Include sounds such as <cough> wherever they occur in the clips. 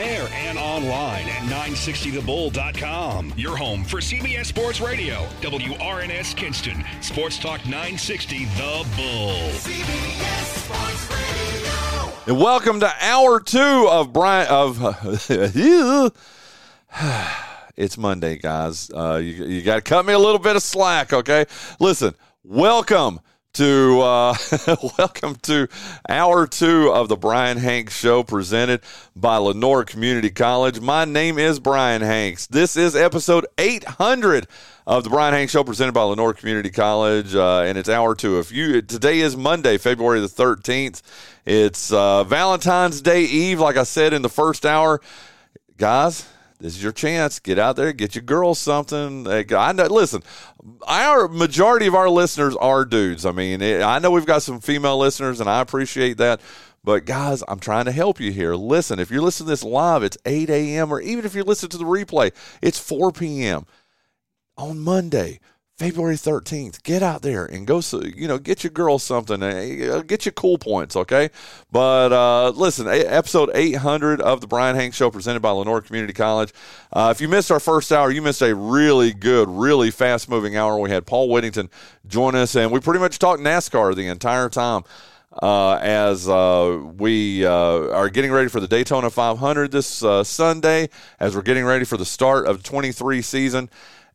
air and online at 960thebull.com. Your home for CBS Sports Radio, WRNS Kinston, Sports Talk 960 The Bull. CBS Sports Radio. And welcome to hour two of Bryan of. <sighs> it's Monday, guys. Uh, you you got to cut me a little bit of slack, okay? Listen, welcome to uh, <laughs> welcome to hour two of the Bryan Hanks Show, presented by Lenoir Community College. My name is Bryan Hanks. This is episode 800 of the Bryan Hanks Show, presented by Lenoir Community College, uh, and it's hour two. If you today is Monday, February the 13th. It's uh, Valentine's Day Eve, like I said in the first hour, guys this is your chance. Get out there, get your girls something. I know. Listen, our majority of our listeners are dudes. I mean, I know we've got some female listeners, and I appreciate that. But guys, I'm trying to help you here. Listen, if you're listening to this live, it's 8 a.m. or even if you listen to the replay, it's 4 p.m. on Monday. February 13th. Get out there and go, you know, get your girl something. Uh, get your cool points, okay? But uh, listen, episode 800 of the Bryan Hanks Show presented by Lenoir Community College. Uh, if you missed our first hour, you missed a really good, really fast moving hour. We had Paul Whittington join us, and we pretty much talked NASCAR the entire time. Uh, as uh, we uh, are getting ready for the Daytona 500 this uh, Sunday, as we're getting ready for the start of 23 season.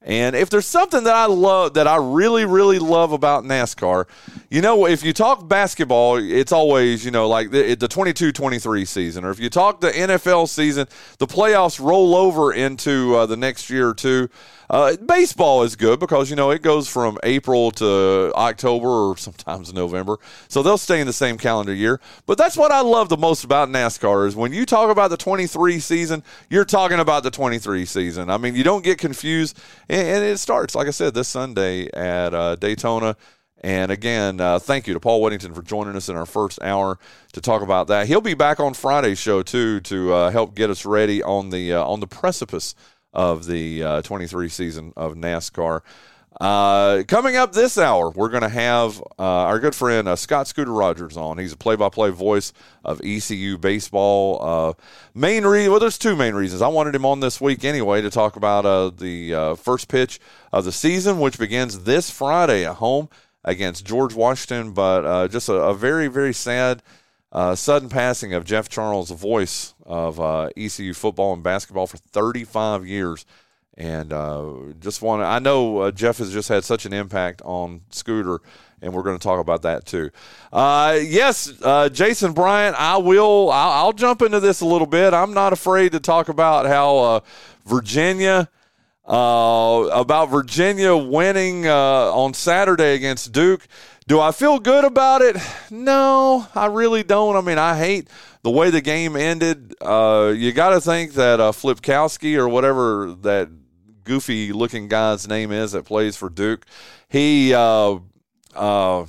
And if there's something that I love, that I really, really love about NASCAR, you know, if you talk basketball, it's always, you know, like the, the 22 23 season. Or if you talk the NFL season, the playoffs roll over into uh, the next year or two. Uh, baseball is good because you know it goes from April to October or sometimes November, so they'll stay in the same calendar year. But that's what I love the most about NASCAR is when you talk about the 23 season, you're talking about the 23 season. I mean, you don't get confused, and, and it starts like I said this Sunday at uh, Daytona. And again, uh, thank you to Paul Whittington for joining us in our first hour to talk about that. He'll be back on Friday's show too to uh, help get us ready on the uh, on the precipice of the uh, 23 season of NASCAR. Uh, coming up this hour, we're going to have uh, our good friend uh, Scott Scooter Rogers on. He's a play-by-play voice of ECU baseball. Uh, main reason, well, there's two main reasons. I wanted him on this week anyway to talk about uh, the uh, first pitch of the season, which begins this Friday at home against George Washington. But just a, a, very, very sad uh, sudden passing of Jeff Charles, the voice of uh, ECU football and basketball for 35 years. And uh, just want to, I know uh, Jeff has just had such an impact on Scooter, and we're going to talk about that too. Uh, yes, uh, Jason Bryant, I will, I'll, I'll, jump into this a little bit. I'm not afraid to talk about how Virginia. about Virginia winning on Saturday against Duke. Do I feel good about it? No, I really don't. I mean, I hate the way the game ended. Uh, you got to think that uh, Flipkowski or whatever that goofy looking guy's name is that plays for Duke, he uh, uh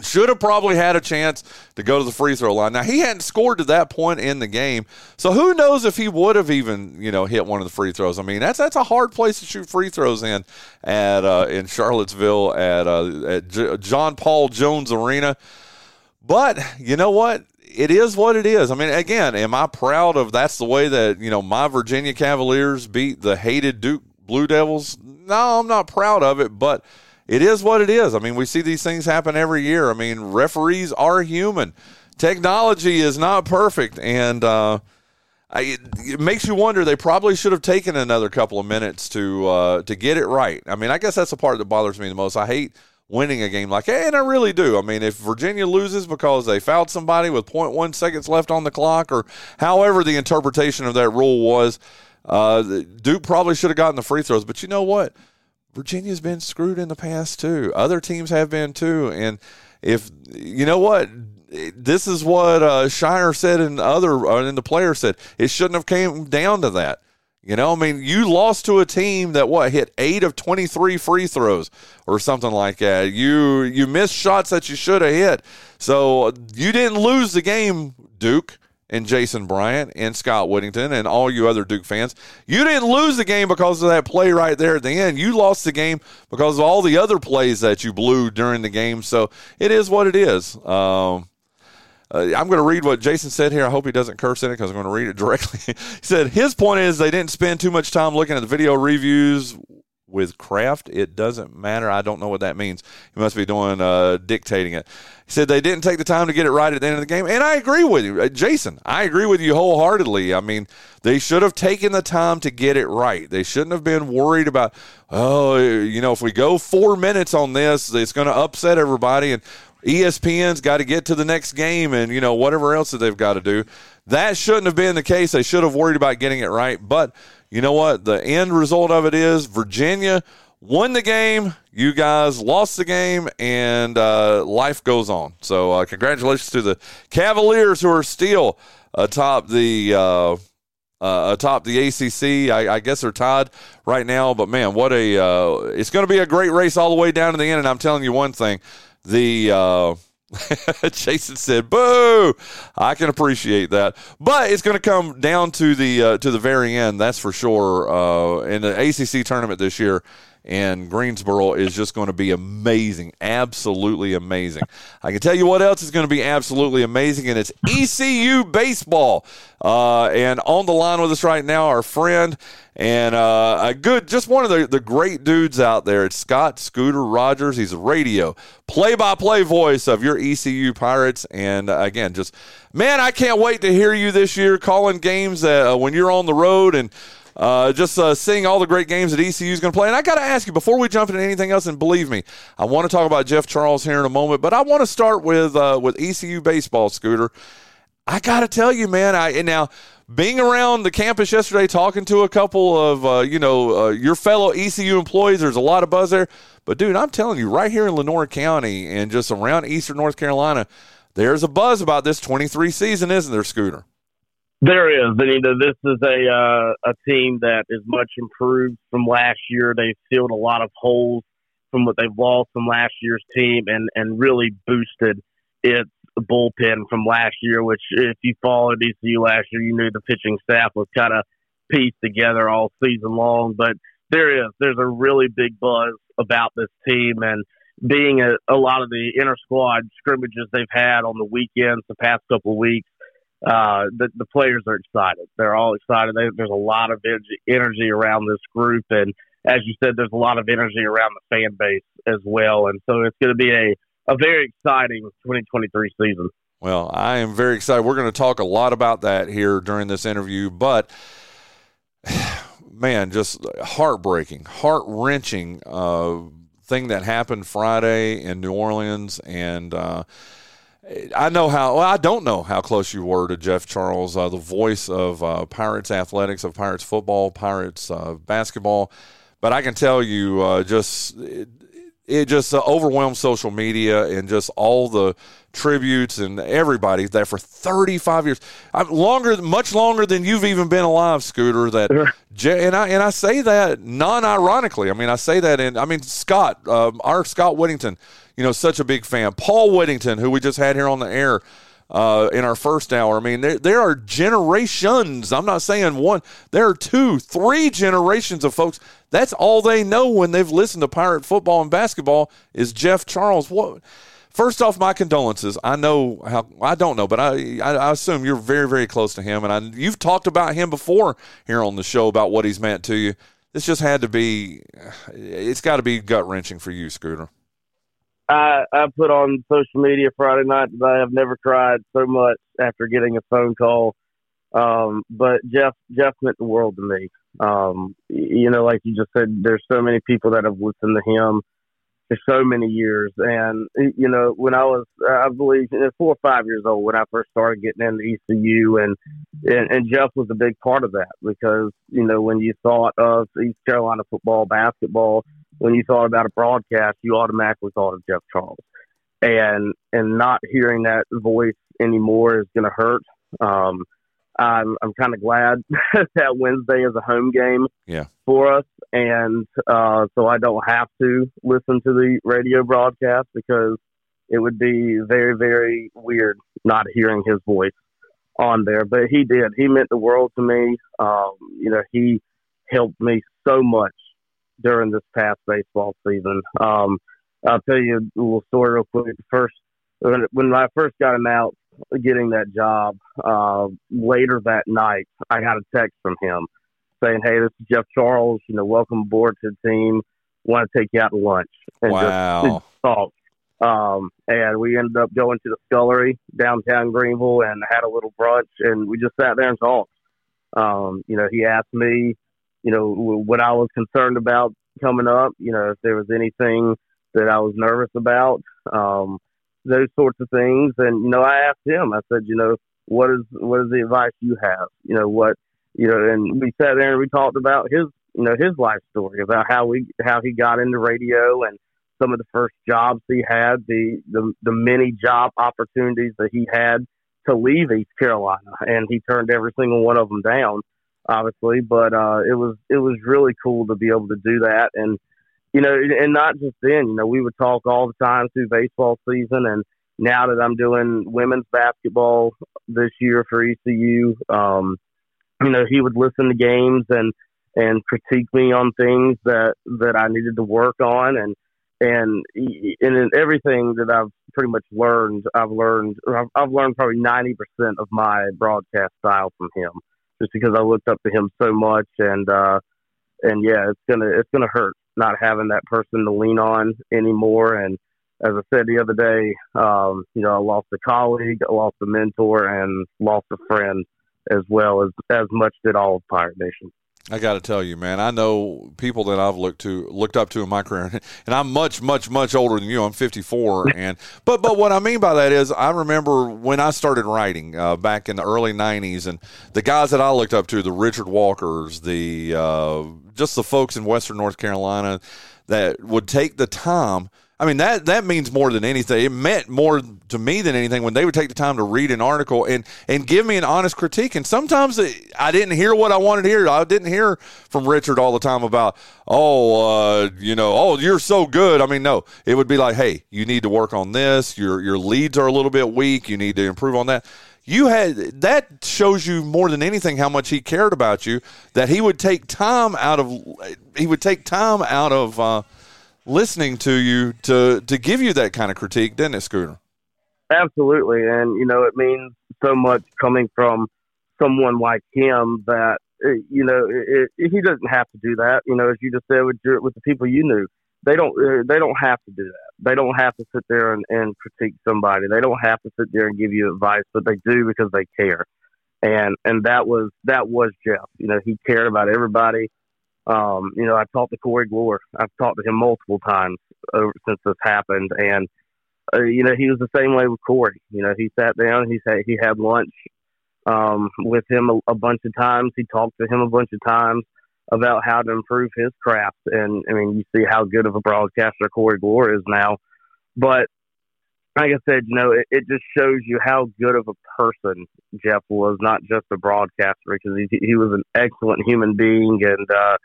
should have probably had a chance to go to the free throw line. Now he hadn't scored to that point in the game, so who knows if he would have even you know hit one of the free throws. I mean that's that's a hard place to shoot free throws in at uh, in Charlottesville at, uh, at J- John Paul Jones Arena. But you know what? It is what it is. I mean, again, am I proud of that's the way that you know my Virginia Cavaliers beat the hated Duke Blue Devils? No, I'm not proud of it, but it is what it is. I mean, we see these things happen every year. I mean, referees are human. Technology is not perfect, and uh, I, it makes you wonder. They probably should have taken another couple of minutes to uh, to get it right. I mean, I guess that's the part that bothers me the most. I hate winning a game like, and I really do. I mean, if Virginia loses because they fouled somebody with 0.1 seconds left on the clock, or however the interpretation of that rule was, uh, Duke probably should have gotten the free throws. But you know what? Virginia's been screwed in the past too. Other teams have been too. And if you know what, this is what uh, Scheyer said, and other uh, and the player said it shouldn't have came down to that. You know, I mean, you lost to a team that what hit eight of twenty three free throws or something like that. You you missed shots that you should have hit, so you didn't lose the game, Duke and Jason Bryant and Scott Whittington and all you other Duke fans. You didn't lose the game because of that play right there at the end. You lost the game because of all the other plays that you blew during the game. So it is what it is. Um, uh, I'm going to read what Jason said here. I hope he doesn't curse in it because I'm going to read it <laughs> directly. he said his point is they didn't spend too much time looking at the video reviews with Kraft. It doesn't matter. I don't know what that means. He must be doing uh, dictating it. He said they didn't take the time to get it right at the end of the game, and I agree with you, uh, Jason. I agree with you wholeheartedly. I mean, they should have taken the time to get it right. They shouldn't have been worried about, oh, you know, if we go four minutes on this, it's going to upset everybody, and ESPN's got to get to the next game, and you know whatever else that they've got to do. That shouldn't have been the case. They should have worried about getting it right, but you know what? The end result of it is Virginia won the game. You guys lost the game, and uh, life goes on. So, uh, congratulations to the Cavaliers who are still atop the. Uh, uh, atop the ACC, I, I, guess they're tied right now. But man, what a! Uh, it's going to be a great race all the way down to the end. And I'm telling you one thing: the uh, <laughs> Jason said, "Boo!" I can appreciate that, but it's going to come down to the uh, to the very end. That's for sure. Uh, in the ACC tournament this year, and Greensboro is just going to be amazing, absolutely amazing. I can tell you what else is going to be absolutely amazing, and it's ECU baseball. Uh, and on the line with us right now, our friend and uh, a good, just one of the, the great dudes out there. It's Scott Scooter Rogers. He's a radio play-by-play voice of your ECU Pirates, and uh, again, just man, I can't wait to hear you this year calling games uh, when you're on the road and uh, just uh, seeing all the great games that ECU is going to play. And I got to ask you before we jump into anything else, and believe me, I want to talk about Jeff Charles here in a moment, but I want to start with uh, with ECU baseball, Scooter. I got to tell you, man, I now being around the campus yesterday, talking to a couple of uh, you know uh, your fellow ECU employees, there's a lot of buzz there. But dude, I'm telling you, right here in Lenoir County and just around Eastern North Carolina, there's a buzz about this 23 season, isn't there, Scooter? There is, know, this is a uh, a team that is much improved from last year. They've filled a lot of holes from what they've lost from last year's team, and and really boosted its bullpen from last year. Which, if you followed ECU last year, you knew the pitching staff was kind of pieced together all season long. But there is, there's a really big buzz about this team, and being a, a lot of the inner squad scrimmages they've had on the weekends the past couple of weeks uh, the, the players are excited. They're all excited. They, there's a lot of energy, around this group, and as you said, there's a lot of energy around the fan base as well. And so it's going to be a a very exciting 2023 season. Well, I am very excited. We're going to talk a lot about that here during this interview, but <sighs> man, just heartbreaking, heart wrenching uh, thing that happened Friday in New Orleans, and. Uh, I know how. Well, I don't know how close you were to Jeff Charles, uh, the voice of uh, Pirates athletics, of Pirates football, Pirates uh, basketball. But I can tell you, uh, just it, it just uh, overwhelmed social media and just all the tributes and everybody that for 35 years, I'm longer, much longer than you've even been alive, Scooter. That, and I and I say that non-ironically. I mean, I say that in. I mean, Scott, um, our Scott Whittington you know, such a big fan. Paul Whittington, who we just had here on the air uh, in our first hour. I mean, there, there are generations. I'm not saying one. There are two, three generations of folks. That's all they know when they've listened to Pirate football and basketball is Jeff Charles. What? First off, my condolences. I know how I don't know, but I, I, assume you're very very close to him, and I, you've talked about him before here on the show about what he's meant to you. This just had to be. It's got to be gut wrenching for you, Scooter. I, I put on social media Friday night that I have never cried so much after getting a phone call. Um, but Jeff, Jeff meant the world to me. Um, you know, like you just said, there's so many people that have listened to him for so many years. And, you know, when I was, I believe, four or five years old when I first started getting into ECU, and, and, and Jeff was a big part of that because, you know, when you thought of East Carolina football, basketball, when you thought about a broadcast, you automatically thought of Jeff Charles. And and not hearing that voice anymore is going to hurt. Um, I'm I'm kind of glad <laughs> that Wednesday is a home game yeah. for us, and uh, so I don't have to listen to the radio broadcast because it would be very very weird not hearing his voice on there. But he did. He meant the world to me. Um, you know, he helped me so much during this past baseball season. Um, I'll tell you a little story real quick. First, when, when I first got announced getting that job, uh, later that night, I got a text from him saying, "Hey, this is Jeff Charles. You know, welcome aboard to the team. Want to take you out to lunch and wow. just, just talk." Um, and we ended up going to the Scullery downtown Greenville and had a little brunch, and we just sat there and talked. Um, you know, he asked me, you know, what I was concerned about coming up. You know, if there was anything that I was nervous about, um, those sorts of things. And you know, I asked him. I said, you know, what is what is the advice you have? You know, what you know, and we sat there and we talked about his you know his life story about how we how he got into radio and some of the first jobs he had, the the, the many job opportunities that he had to leave East Carolina, and he turned every single one of them down, obviously. But uh, it was it was really cool to be able to do that, and you know, and not just then. You know, we would talk all the time through baseball season, and now that I'm doing women's basketball this year for ECU, um, you know, he would listen to games and and critique me on things that that I needed to work on, and and and in everything that I've pretty much learned, I've learned I've, I've learned probably ninety percent of my broadcast style from him, just because I looked up to him so much, and uh, and yeah, it's gonna it's gonna hurt not having that person to lean on anymore. And as I said the other day, um, you know, I lost a colleague, I lost a mentor, and lost a friend as well as as much did all of Pirate Nation. I got to tell you, man. I know people that I've looked to, looked up to in my career, <laughs> and I'm much, much, much older than you. I'm 54, and but but what I mean by that is, I remember when I started writing uh, back in the early 90s, and the guys that I looked up to, the Richard Walkers, the uh, just the folks in Western North Carolina that would take the time I mean that that means more than anything. It meant more to me than anything when they would take the time to read an article and and give me an honest critique. And sometimes it, I didn't hear what I wanted to hear. I didn't hear from Richard all the time about oh uh, you know oh you're so good. I mean no, it would be like hey you need to work on this. Your your leads are a little bit weak. You need to improve on that. You had that shows you more than anything how much he cared about you. That he would take time out of he would take time out of. Uh, listening to you to to give you that kind of critique, didn't it, Scooter? Absolutely, and you know it means so much coming from someone like him that uh, you know it, it, he doesn't have to do that. You know, as you just said with your, with the people you knew, they don't uh, they don't have to do that. They don't have to sit there and, and critique somebody. They don't have to sit there and give you advice, but they do because they care. And and that was that was Jeff. You know, he cared about everybody. Um, you know, I've talked to Corey Glore. I've talked to him multiple times over, since this happened, and uh, you know, he was the same way with Corey. You know, he sat down, he said he had lunch um, with him a, a bunch of times. He talked to him a bunch of times about how to improve his craft. And I mean, you see how good of a broadcaster Corey Glore is now. But like I said, you know, it, it just shows you how good of a person Jeff was, not just a broadcaster, because he, he was an excellent human being and uh,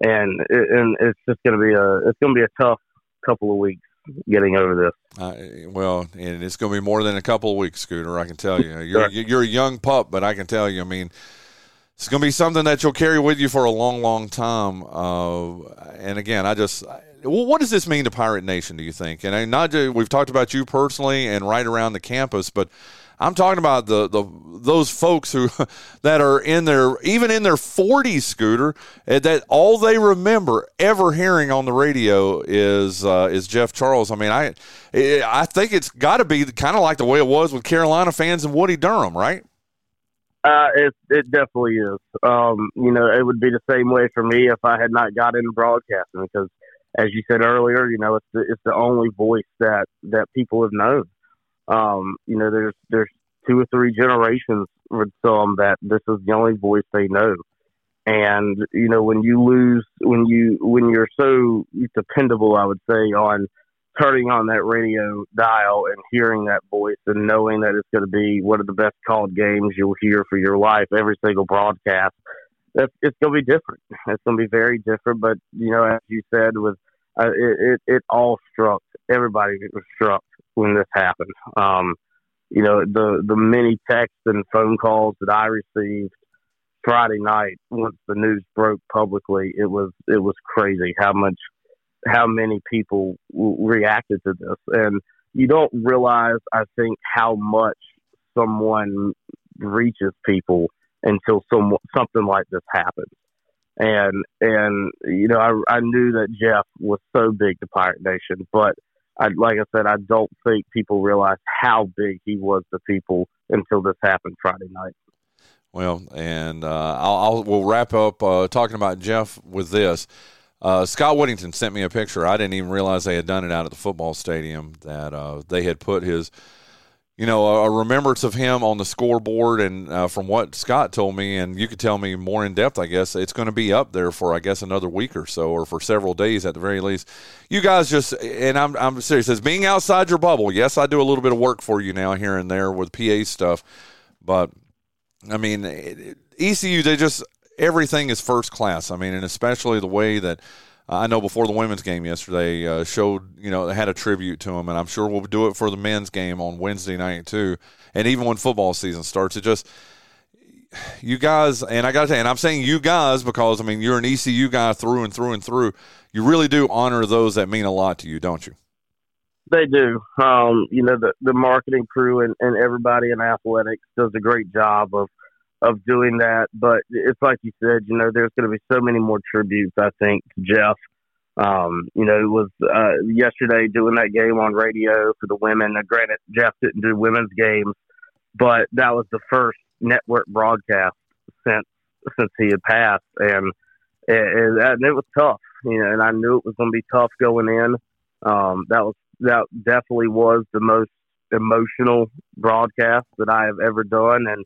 and and it's just going to be a it's going to be a tough couple of weeks getting over this. Uh, well, and it's going to be more than a couple of weeks, Scooter. I can tell you. <laughs> You're you're a young pup, but I can tell you. I mean, it's going to be something that you'll carry with you for a long, long time. Uh, and again, I just. what does this mean to Pirate Nation? Do you think? And not we've talked about you personally and right around the campus, but I'm talking about the, the those folks who <laughs> that are in their even in their 40s scooter eh, that all they remember ever hearing on the radio is uh, is Jeff Charles. I mean, I eh, I think it's got to be kind of like the way it was with Carolina fans and Woody Durham, right? Uh, it it definitely is. Um, you know, it would be the same way for me if I had not got into broadcasting because, as you said earlier, you know, it's the, it's the only voice that that people have known. Um, you know, there's there's two or three generations with some that this is the only voice they know. And you know, when you lose, when you when you're so dependable, I would say on turning on that radio dial and hearing that voice and knowing that it's going to be one of the best called games you'll hear for your life, every single broadcast. That's it's going to be different. It's going to be very different. But you know, as you said, with uh, it, it, it all struck everybody was struck when this happened. Um, you know, the the many texts and phone calls that I received Friday night once the news broke publicly, it was it was crazy how much how many people reacted to this, and you don't realize, I think, how much someone reaches people until some something like this happens. And and you know, I I knew that Jeff was so big to Pirate Nation, but I like I said, I don't think people realize how big he was to people until this happened Friday night. Well, and uh, I'll, I'll, we'll wrap up uh, talking about Jeff with this. Uh, Scott Whittington sent me a picture. I didn't even realize they had done it out at the football stadium. That uh, they had put his you know, a, remembrance of him on the scoreboard. And uh, from what Scott told me, and you could tell me more in depth, I guess it's going to be up there for, I guess, another week or so, or for several days at the very least. You guys just, and I'm, I'm serious, as being outside your bubble, yes, I do a little bit of work for you now here and there with PA stuff, but I mean, ECU, they just, everything is first class. I mean, and especially the way that I know before the women's game yesterday uh, showed, you know, they had a tribute to him, and I'm sure we'll do it for the men's game on Wednesday night too. And even when football season starts, it just you guys, and I got to say, and I'm saying you guys because I mean you're an ECU guy through and through and through. You really do honor those that mean a lot to you, don't you? They do. Um, you know, the the marketing crew and, and everybody in athletics does a great job of of doing that. But it's like you said, you know, there's going to be so many more tributes. I think to Jeff. Um, you know, it was uh, yesterday doing that game on radio for the women. Now, granted, Jeff didn't do women's games, but that was the first network broadcast since since he had passed, and and, and it was tough. You know, and I knew it was going to be tough going in. Um, that was that definitely was the most emotional broadcast that I have ever done, and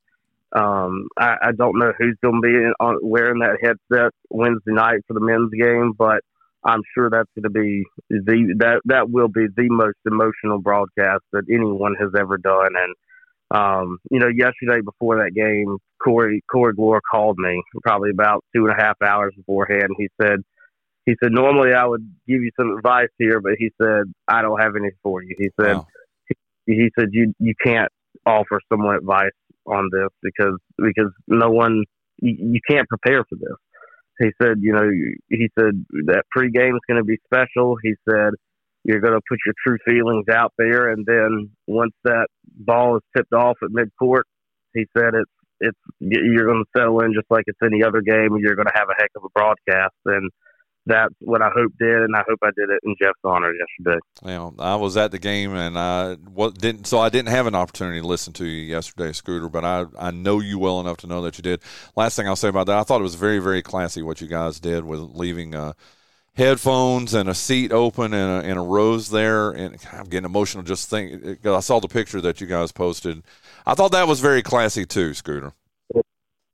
um, I, I don't know who's going to be on, wearing that headset Wednesday night for the men's game, but I'm sure that's going to be the that that will be the most emotional broadcast that anyone has ever done. And um, you know, yesterday before that game, Corey Corey Glore called me probably about two and a half hours beforehand. He said he said normally I would give you some advice here, but he said I don't have any for you. He said wow. he, he said you you can't offer someone advice on this because because no one you, you can't prepare for this. He said, you know, he said that pregame is going to be special. He said you're going to put your true feelings out there, and then once that ball is tipped off at midcourt, he said it's it's you're going to settle in just like it's any other game, and you're going to have a heck of a broadcast. And that's what I hope did, and I hope I did it in Jeff's honor yesterday. Well, I was at the game, and I what didn't so I didn't have an opportunity to listen to you yesterday, Scooter. But I I know you well enough to know that you did. Last thing I'll say about that, I thought it was very very classy what you guys did with leaving. Uh, headphones and a seat open and a, and a rose there and I'm getting emotional just thinking I saw the picture that you guys posted. I thought that was very classy too, Scooter.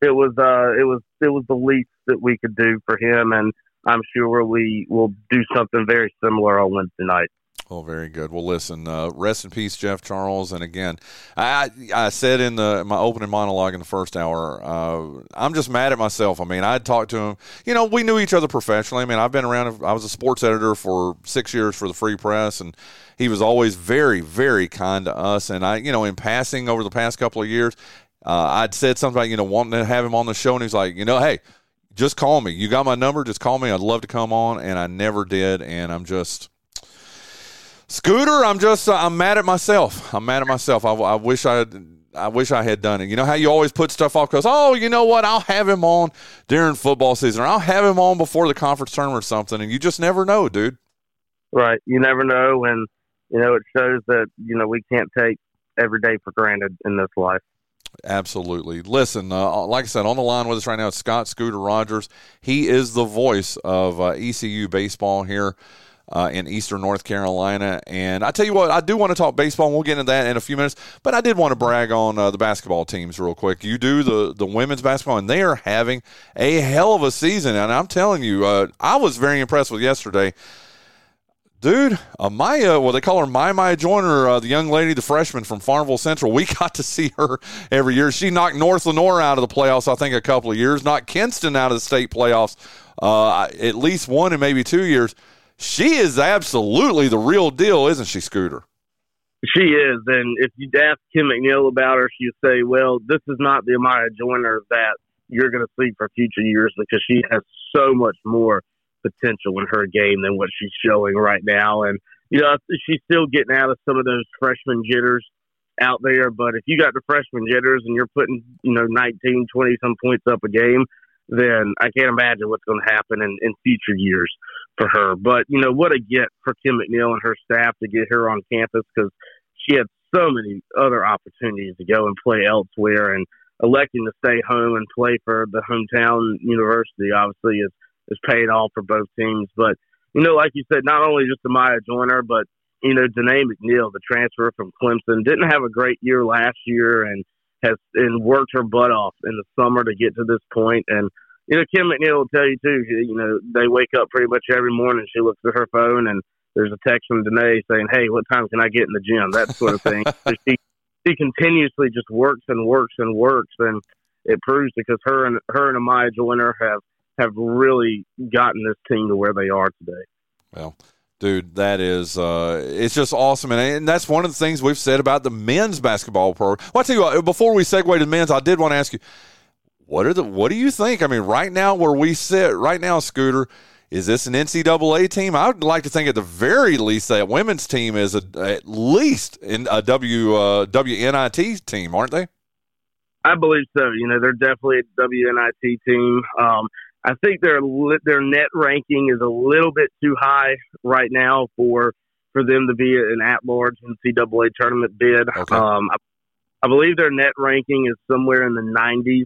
It was uh it was it was the least that we could do for him and I'm sure we will do something very similar on Wednesday night. Oh, very good. Well, listen, uh, rest in peace, Jeff Charles. And again, I I said in the my opening monologue in the first hour, uh, I'm just mad at myself. I mean, I talked to him. You know, we knew each other professionally. I mean, I've been around. I was a sports editor for six years for the Free Press, and he was always very, very kind to us. And I, you know, in passing over the past couple of years, uh, I'd said something about you know wanting to have him on the show, and he's like, you know, hey just call me. You got my number. Just call me. I'd love to come on, and I never did. And I'm just Scooter. I'm just uh, I'm mad at myself. I'm mad at myself. I, I wish I I wish I had done it. You know how you always put stuff off because oh, you know what? I'll have him on during football season, or I'll have him on before the conference tournament or something, and you just never know, dude. Right. You never know, and you know it shows that you know we can't take every day for granted in this life. Absolutely. Listen, uh, like I said, on the line with us right now is Scott Scooter Rogers. He is the voice of uh, ECU baseball here. Uh, in Eastern North Carolina. And I tell you what, I do want to talk baseball, and we'll get into that in a few minutes. But I did want to brag on uh, the basketball teams real quick. You do the the women's basketball, and they are having a hell of a season. And I'm telling you, uh, I was very impressed with yesterday. Dude, uh, Maya, well, they call her My Maya Joyner, uh, the young lady, the freshman from Farmville Central. We <laughs> got to see her every year. She knocked North Lenoir out of the playoffs, I think, a couple of years, knocked Kinston out of the state playoffs uh, at least one and maybe two years. She is absolutely the real deal, isn't she, Scooter? She is. And if you'd ask Kim McNeil about her, she'd say, well, this is not the Amaya Joyner that you're going to see for future years because she has so much more potential in her game than what she's showing right now. And, you know, she's still getting out of some of those freshman jitters out there. But if you got the freshman jitters and you're putting, you know, 19, 20 some points up a game, then I can't imagine what's going to happen in, in future years for her. But, you know, what a get for Kim McNeil and her staff to get her on campus because she had so many other opportunities to go and play elsewhere. And electing to stay home and play for the hometown university obviously is, is paid off for both teams. But, you know, like you said, not only just Amaya Joyner, but you know, Danae McNeil, the transfer from Clemson, didn't have a great year last year and has and worked her butt off in the summer to get to this point. And you know, Kim McNeil will tell you too. You know, they wake up pretty much every morning. She looks at her phone and there's a text from Danae saying, "Hey, what time can I get in the gym?" That sort of thing. <laughs> so she she continuously just works and works and works, and it proves because her and her and Amaya Joyner have have really gotten this team to where they are today. Well, dude that is uh, it's just awesome. And, and that's one of the things we've said about the men's basketball program well i tell you what before we segue to men's i did want to ask you what are the what do you think? I mean right now where we sit right now scooter is this an ncaa team? I would like to think at the very least that women's team is a, at least in a w uh, wnit team aren't they? I believe so. You know they're definitely a wnit team. Um, I think their their net ranking is a little bit too high right now for for them to be an at large NCAA tournament bid. Okay. Um, I, I, believe their net ranking is somewhere in the 90s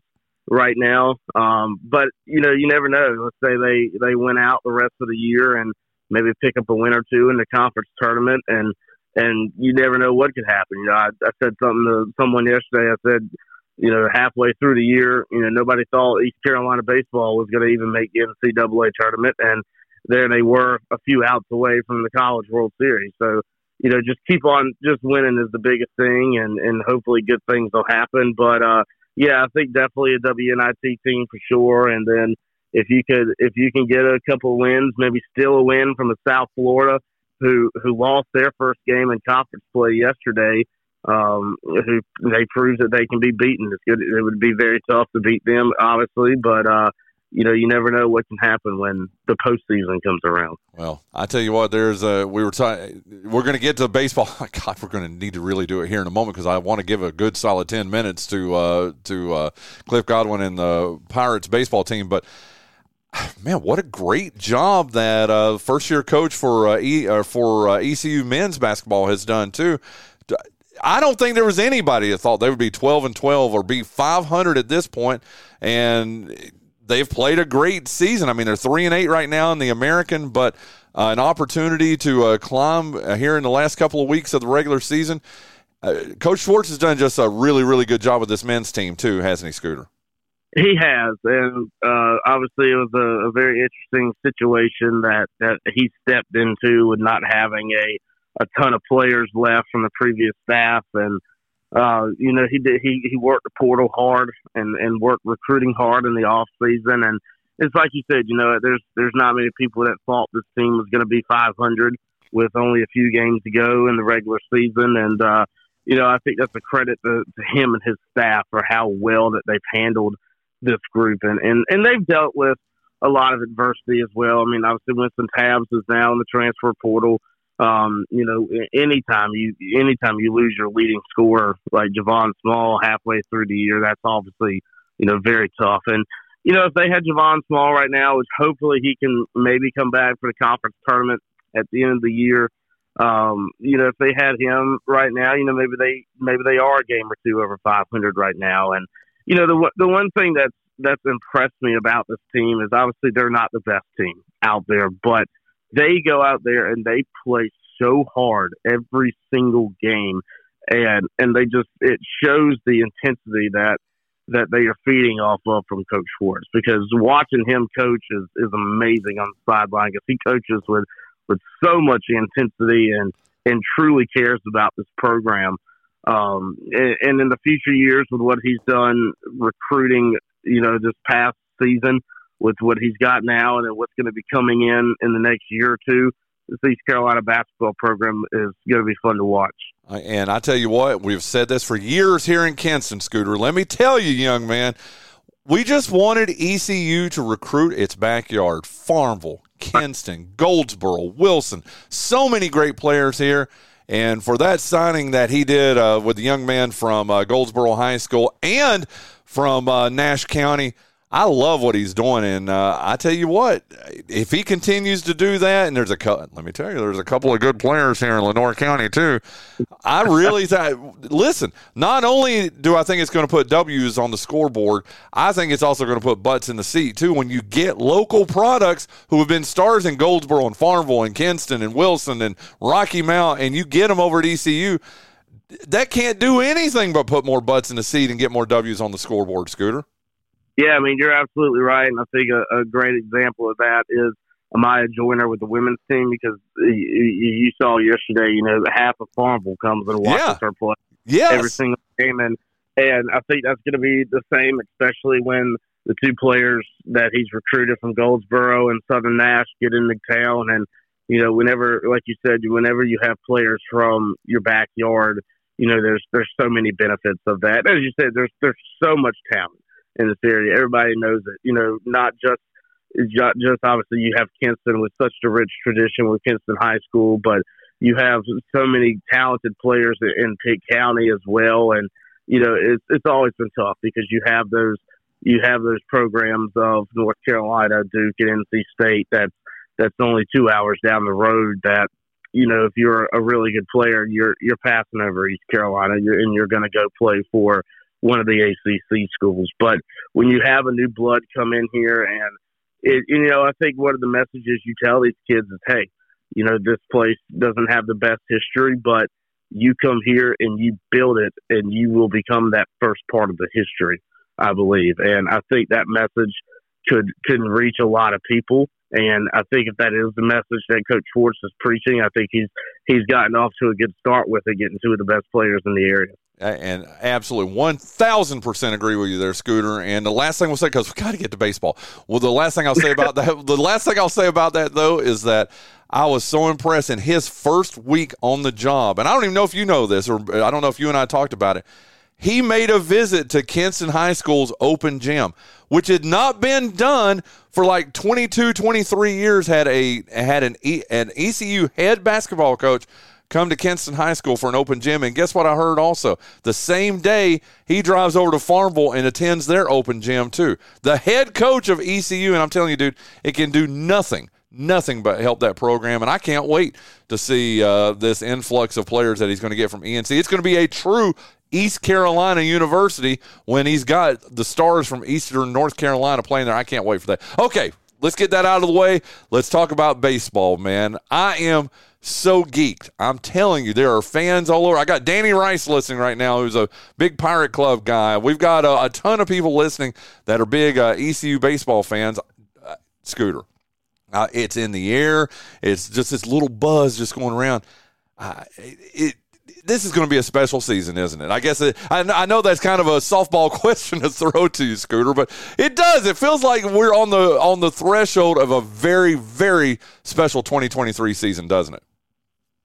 right now. Um, but you know, you never know. Let's say they they went out the rest of the year and maybe pick up a win or two in the conference tournament, and and you never know what could happen. You know, I, I said something to someone yesterday. I said you know, halfway through the year, you know, nobody thought East Carolina baseball was going to even make the NCAA tournament, and there they were, a few outs away from the College World Series. So, you know, just keep on, just winning is the biggest thing, and and hopefully good things will happen. But uh, yeah, I think definitely a WNIT team for sure, and then if you could, if you can get a couple wins, maybe still a win from a South Florida who who lost their first game in conference play yesterday um, who they prove that they can be beaten. It's good. It would be very tough to beat them, obviously, but uh, you know, you never know what can happen when the postseason comes around. Well, I tell you what, there's a we were talking. We're going to get to baseball. <laughs> God, we're going to need to really do it here in a moment because I want to give a good solid ten minutes to uh, to uh, Cliff Godwin and the Pirates baseball team, but. <sighs> Man, what a great job that uh, first year coach for uh, e, uh, for uh, ECU men's basketball has done too I don't think there was anybody that thought they would be 12 and 12 or be 500 at this point, and they've played a great season. I mean, they're three and eight right now in the American, but uh, an opportunity to uh, climb uh, here in the last couple of weeks of the regular season. Uh, Coach Schwartz has done just a really, really good job with this men's team too, hasn't he, Scooter? He has, and uh, obviously it was a, a very interesting situation that that he stepped into with not having a a ton of players left from the previous staff, and uh, you know he did he he worked the portal hard and and worked recruiting hard in the off season, and it's like you said, you know, there's there's not many people that thought this team was going to be 500 with only a few games to go in the regular season, and uh, you know I think that's a credit to, to him and his staff for how well that they've handled this group, and and and they've dealt with a lot of adversity as well. I mean, obviously Wynston Tabbs is now in the transfer portal. Um, you know, anytime you anytime you lose your leading scorer like Javon Small halfway through the year, that's obviously you know very tough. And you know, if they had Javon Small right now, which hopefully he can maybe come back for the conference tournament at the end of the year. Um, you know, if they had him right now, you know, maybe they maybe they are a game or two over 500 right now. And you know, the the one thing that's that's impressed me about this team is obviously they're not the best team out there, but they go out there and they play so hard every single game and and they just it shows the intensity that that they are feeding off of from Coach Schwartz because watching him coach is, is amazing on the sideline because he coaches with with so much intensity and and truly cares about this program. Um, and, and in the future years with what he's done recruiting, you know, this past season, with what he's got now and what's going to be coming in in the next year or two, the East Carolina basketball program is going to be fun to watch. And I tell you what, we've said this for years here in Kinston, Scooter. Let me tell you, young man, we just wanted ECU to recruit its backyard, Farmville, Kinston, Goldsboro, Wilson. So many great players here. And for that signing that he did uh, with the young man from uh, Goldsboro High School and from uh, Nash County, I love what he's doing, and uh, I tell you what, if he continues to do that, and there's a cut. let me tell you, there's a couple of good players here in Lenoir County too. I really <laughs> think. listen, not only do I think it's going to put W's on the scoreboard, I think it's also going to put butts in the seat too. When you get local products who have been stars in Goldsboro and Farmville and Kinston and Wilson and Rocky Mount, and you get them over at ECU. That can't do anything but put more butts in the seat and get more W's on the scoreboard, Scooter. Yeah, I mean, you're absolutely right. And I think a, a great example of that is Amaya Joyner with the women's team because you, you saw yesterday, you know, half of Farmville comes and watches yeah. her play yes. every single game. And, and I think that's going to be the same, especially when the two players that he's recruited from Goldsboro and Southern Nash get into town. And, you know, whenever, like you said, whenever you have players from your backyard, you know, there's there's so many benefits of that. As you said, there's there's so much talent in this area. Everybody knows it. You know, not just not just obviously you have Kinston with such a rich tradition with Kinston High School, but you have so many talented players in Pitt County as well, and you know it's it's always been tough because you have those you have those programs of North Carolina, Duke, and NC State that's that's only two hours down the road. That you know if you're a really good player, you're you're passing over East Carolina, you're, and you're going to go play for one of the ACC schools. But when you have a new blood come in here, and it, you know, I think one of the messages you tell these kids is, hey, you know, this place doesn't have the best history, but you come here and you build it, and you will become that first part of the history. I believe, and I think that message could could reach a lot of people. And I think if that is the message that Coach Schwartz is preaching, I think he's he's gotten off to a good start with it, getting two of the best players in the area. And absolutely, one thousand percent agree with you there, Scooter. And the last thing we'll say because we got to get to baseball. Well, the last thing I'll say about that, <laughs> the last thing I'll say about that though is that I was so impressed in his first week on the job. And I don't even know if you know this, or I don't know if you and I talked about it. He made a visit to Kinston High School's open gym, which had not been done for like 22, 23 years. Had a had an an ECU head basketball coach come to Kinston High School for an open gym. And guess what I heard also? The same day he drives over to Farmville and attends their open gym too. The head coach of ECU, and I'm telling you, dude, it can do nothing nothing but help that program. And I can't wait to see uh, this influx of players that he's going to get from ENC. It's going to be a true East Carolina University when he's got the stars from Eastern North Carolina playing there. I can't wait for that. Okay, let's get that out of the way. Let's talk about baseball, man. I am so geeked. I'm telling you, there are fans all over. I got Danny Rice listening right now, who's a big Pirate Club guy. We've got a, a ton of people listening that are big uh, ECU baseball fans. Uh, Scooter, uh, it's in the air. It's just this little buzz just going around. Uh, it, this is going to be a special season, isn't it? I guess it, I, I, know that's kind of a softball <laughs> question to throw to you, Scooter, but it does. It feels like we're on the on the threshold of a very, very special 2023 season, doesn't it?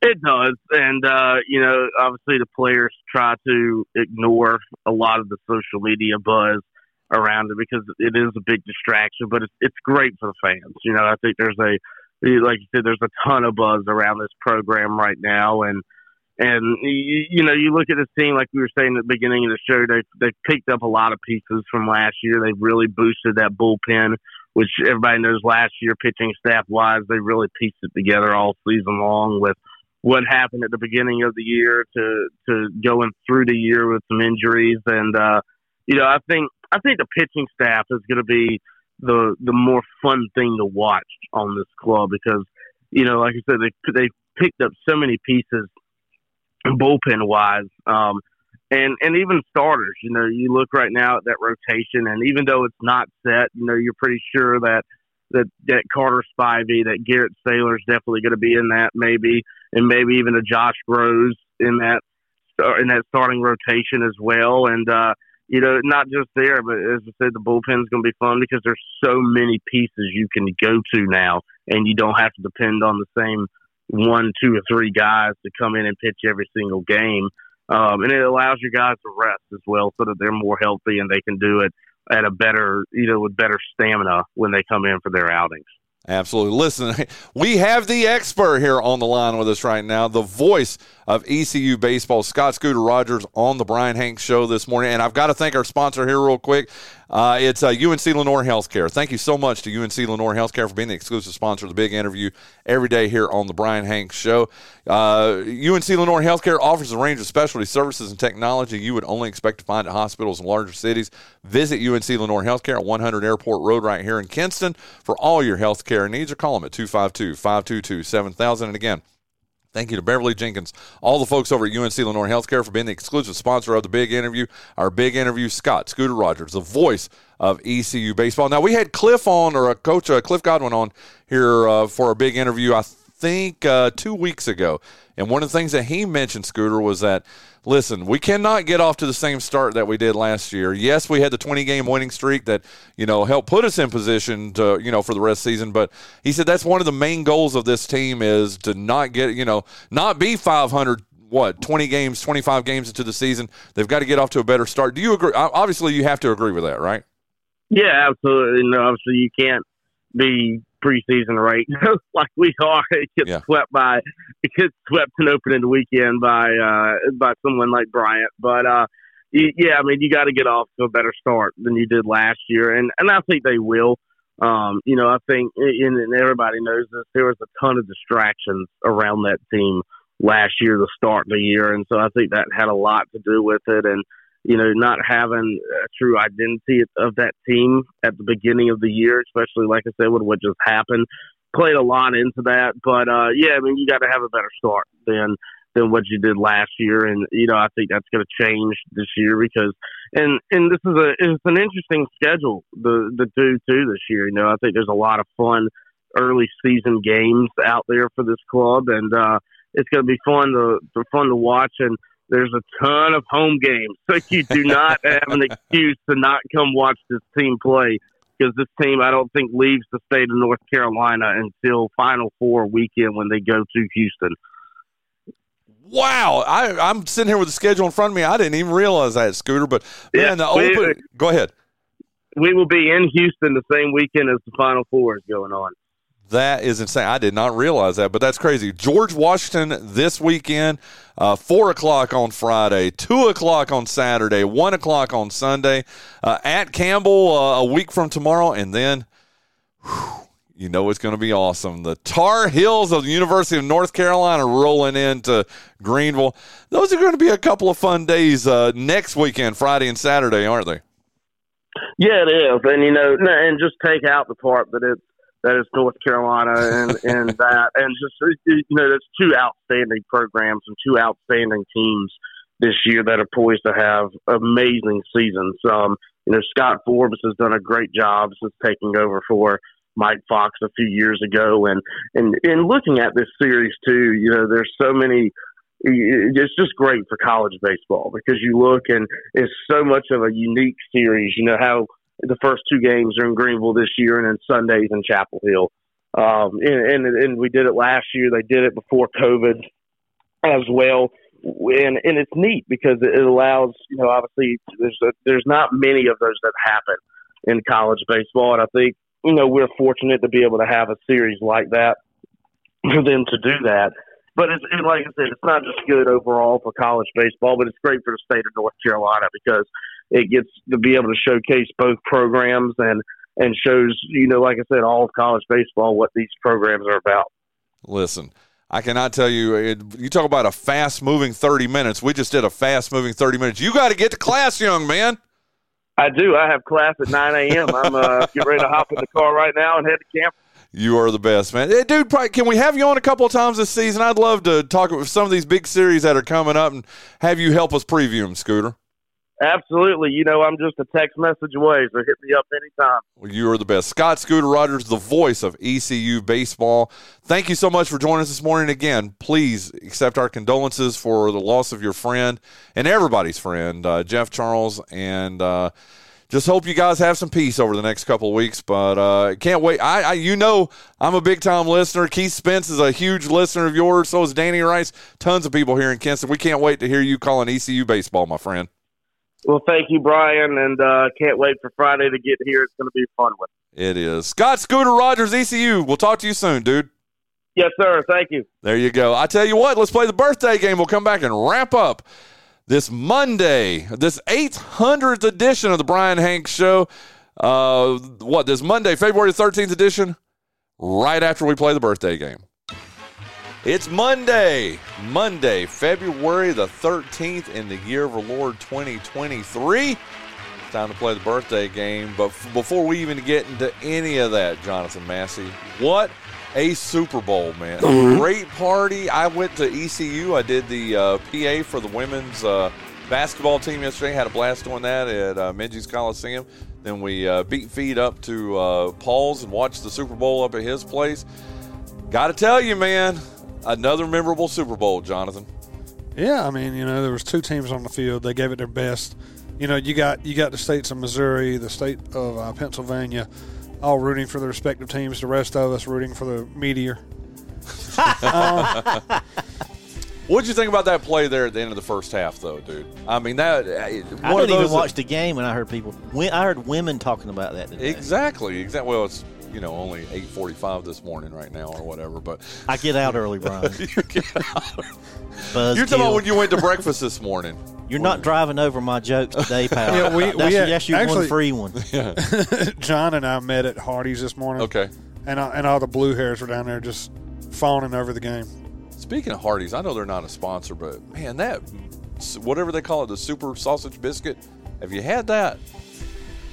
It does, and uh, you know, obviously the players try to ignore a lot of the social media buzz around it because it is a big distraction. But it's it's great for the fans. You know, I think there's a like you said, there's a ton of buzz around this program right now, and and you, know, you look at this team like we were saying at the beginning of the show. They they picked up a lot of pieces from last year. They've really boosted that bullpen, which everybody knows last year pitching staff wise, they really pieced it together all season long with what happened at the beginning of the year to to going through the year with some injuries. And uh, you know, I think I think the pitching staff is going to be the the more fun thing to watch on this club because you know, like I said, they they picked up so many pieces bullpen wise. Um, and and even starters, you know, you look right now at that rotation, and even though it's not set, you know, you're pretty sure that that that Carter Spivey, that Garrett Saylor is definitely going to be in that, maybe, and maybe even a Josh Grosz in that in that starting rotation as well. And uh, you know, not just there, but as I said, the bullpen is going to be fun because there's so many pieces you can go to now, and you don't have to depend on the same one, two, or three guys to come in and pitch every single game. Um, and it allows your guys to rest as well so that they're more healthy and they can do it at a better, you know, with better stamina when they come in for their outings. Absolutely. Listen, <laughs> we have the expert here on the line with us right now, the voice of ECU Baseball. Scott Scooter Rogers on the Bryan Hanks Show this morning. And I've got to thank our sponsor here real quick. Uh, it's uh, UNC Lenoir Healthcare. Thank you so much to UNC Lenoir Healthcare for being the exclusive sponsor of the big interview every day here on the Bryan Hanks Show. Uh, UNC Lenoir Healthcare offers a range of specialty services and technology you would only expect to find at hospitals in larger cities. Visit UNC Lenoir Healthcare at 100 Airport Road right here in Kinston for all your healthcare needs or call them at 252 522 7000. And again, Thank you to Beverly Jenkins, all the folks over at UNC Lenoir Healthcare for being the exclusive sponsor of the big interview. Our big interview, Scott Scooter Rogers, the voice of ECU baseball. Now we had Cliff on, or a coach uh, Cliff Godwin on here uh, for a big interview. I think uh, two weeks ago, and one of the things that he mentioned, Scooter, was that listen, we cannot get off to the same start that we did last year. Yes, we had the 20 game winning streak that, you know, helped put us in position to, you know, for the rest of the season. But he said that's one of the main goals of this team is to not get, you know, not be 500 what 20 games 25 games into the season. They've got to get off to a better start. Do you agree? Obviously you have to agree with that right? Yeah absolutely. No obviously you can't be preseason right <laughs> like we are. It gets yeah. swept by it gets swept and opening the weekend by uh by someone like Bryant. But uh yeah, I mean you got to get off to a better start than you did last year, and and I think they will. Um, you know, I think, and, and everybody knows this. There was a ton of distractions around that team last year, the start of the year, and so I think that had a lot to do with it. And you know, not having a true identity of that team at the beginning of the year, especially like I said, with what just happened, played a lot into that. But uh, yeah, I mean, you got to have a better start than than what you did last year, and you know, I think that's going to change this year because and and this is a it's an interesting schedule the the do too this year. You know, I think there's a lot of fun early season games out there for this club, and uh, it's going to be fun to, to fun to watch and there's a ton of home games, so you do not <laughs> have an excuse to not come watch this team play because this team, I don't think, leaves the state of North Carolina until Final Four weekend when they go to Houston. Wow, I, am sitting here with the schedule in front of me. I didn't even realize that, Scooter. But man, yeah, the open. We, go ahead. We will be in Houston the same weekend as the Final Four is going on. That is insane. I did not realize that, but that's crazy. George Washington this weekend, uh, 4 o'clock on Friday, 2 o'clock on Saturday, 1 o'clock on Sunday, uh, at Campbell uh, a week from tomorrow, and then whew, you know it's going to be awesome. The Tar Heels of the University of North Carolina rolling into Greenville. Those are going to be a couple of fun days uh, next weekend, Friday and Saturday, aren't they? Yeah, it is. And, you know, and just take out the part that it's that is North Carolina and, <laughs> and that, and just, you know, there's two outstanding programs and two outstanding teams this year that are poised to have amazing seasons. Um, you know, Scott Forbes has done a great job since taking over for Mike Fox a few years ago. And, and, and looking at this series too, you know, there's so many, it's just great for college baseball because you look and it's so much of a unique series. You know, how the first two games are in Greenville this year, and then Sundays in Chapel Hill. Um, and, and and we did it last year. They did it before COVID as well, and and it's neat because it allows you know obviously there's a, there's not many of those that happen in college baseball, and I think you know we're fortunate to be able to have a series like that for them to do that. But it's it, like I said, it's not just good overall for college baseball, but it's great for the state of North Carolina because it gets to be able to showcase both programs and and shows you know like I said all of college baseball what these programs are about. Listen. I cannot tell you. You talk about a fast moving 30 minutes. We just did a fast moving 30 minutes. You got to get to class, young man. I do. I have class at 9 a.m. I'm uh, <laughs> getting ready to hop in the car right now and head to camp. You are the best, man. Hey, dude, probably, can we have you on a couple of times this season? I'd love to talk with some of these big series that are coming up and have you help us preview them, Scooter. Absolutely. You know, I'm just a text message away, so hit me up anytime. Well, you are the best. Scott Scooter Rogers, the voice of ECU baseball. Thank you so much for joining us this morning. Again, please accept our condolences for the loss of your friend and everybody's friend, uh, Jeff Charles. And uh, just hope you guys have some peace over the next couple of weeks. But uh, can't wait. I, I, you know, I'm a big time listener. Keith Spence is a huge listener of yours. So is Danny Rice. Tons of people here in Kinston. We can't wait to hear you calling ECU baseball, my friend. Well, thank you, Bryan, and uh, can't wait for Friday to get here. It's going to be fun with. It is Scott Scooter Rogers, ECU. We'll talk to you soon, dude. Yes, sir. Thank you. There you go. I tell you what, let's play the birthday game. We'll come back and wrap up this Monday, this 800th edition of the Bryan Hanks Show. Uh, what, this Monday, February 13th edition, right after we play the birthday game. It's Monday, Monday, February the 13th in the year of our Lord 2023. It's time to play the birthday game. But f- before we even get into any of that, Jonathan Massey, what a Super Bowl, man. Great party. I went to ECU. I did the uh, PA for the women's uh, basketball team yesterday. Had a blast doing that at uh, Minges Coliseum. Then we uh, beat feet up to uh, Paul's and watched the Super Bowl up at his place. Got to tell you, man, another memorable Super Bowl, Jonathan. Yeah, I mean, you know, there was two teams on the field. They gave it their best. You know, you got you got the states of Missouri, the state of uh, Pennsylvania, all rooting for their respective teams. The rest of us rooting for the Meteor. <laughs> What'd you think about that play there at the end of the first half, though, dude? I mean, that uh, I one of didn't those even that- watch the game when I heard people. I heard women talking about that today. Exactly. Exactly. Well, it's you know only eight forty-five this morning right now or whatever. But I get out early, <laughs> Bryan. you get out. Buzz You're talking about when you went to breakfast this morning. <laughs> You're not driving over my jokes today, <laughs> pal. Yeah, we- that's, we had- that's your actually- one free one. John and I met at Hardee's this morning. Okay. And uh, and all the blue hairs were down there just fawning over the game. Speaking of Hardee's, I know they're not a sponsor, but man, that whatever they call it, the super sausage biscuit. Have you had that?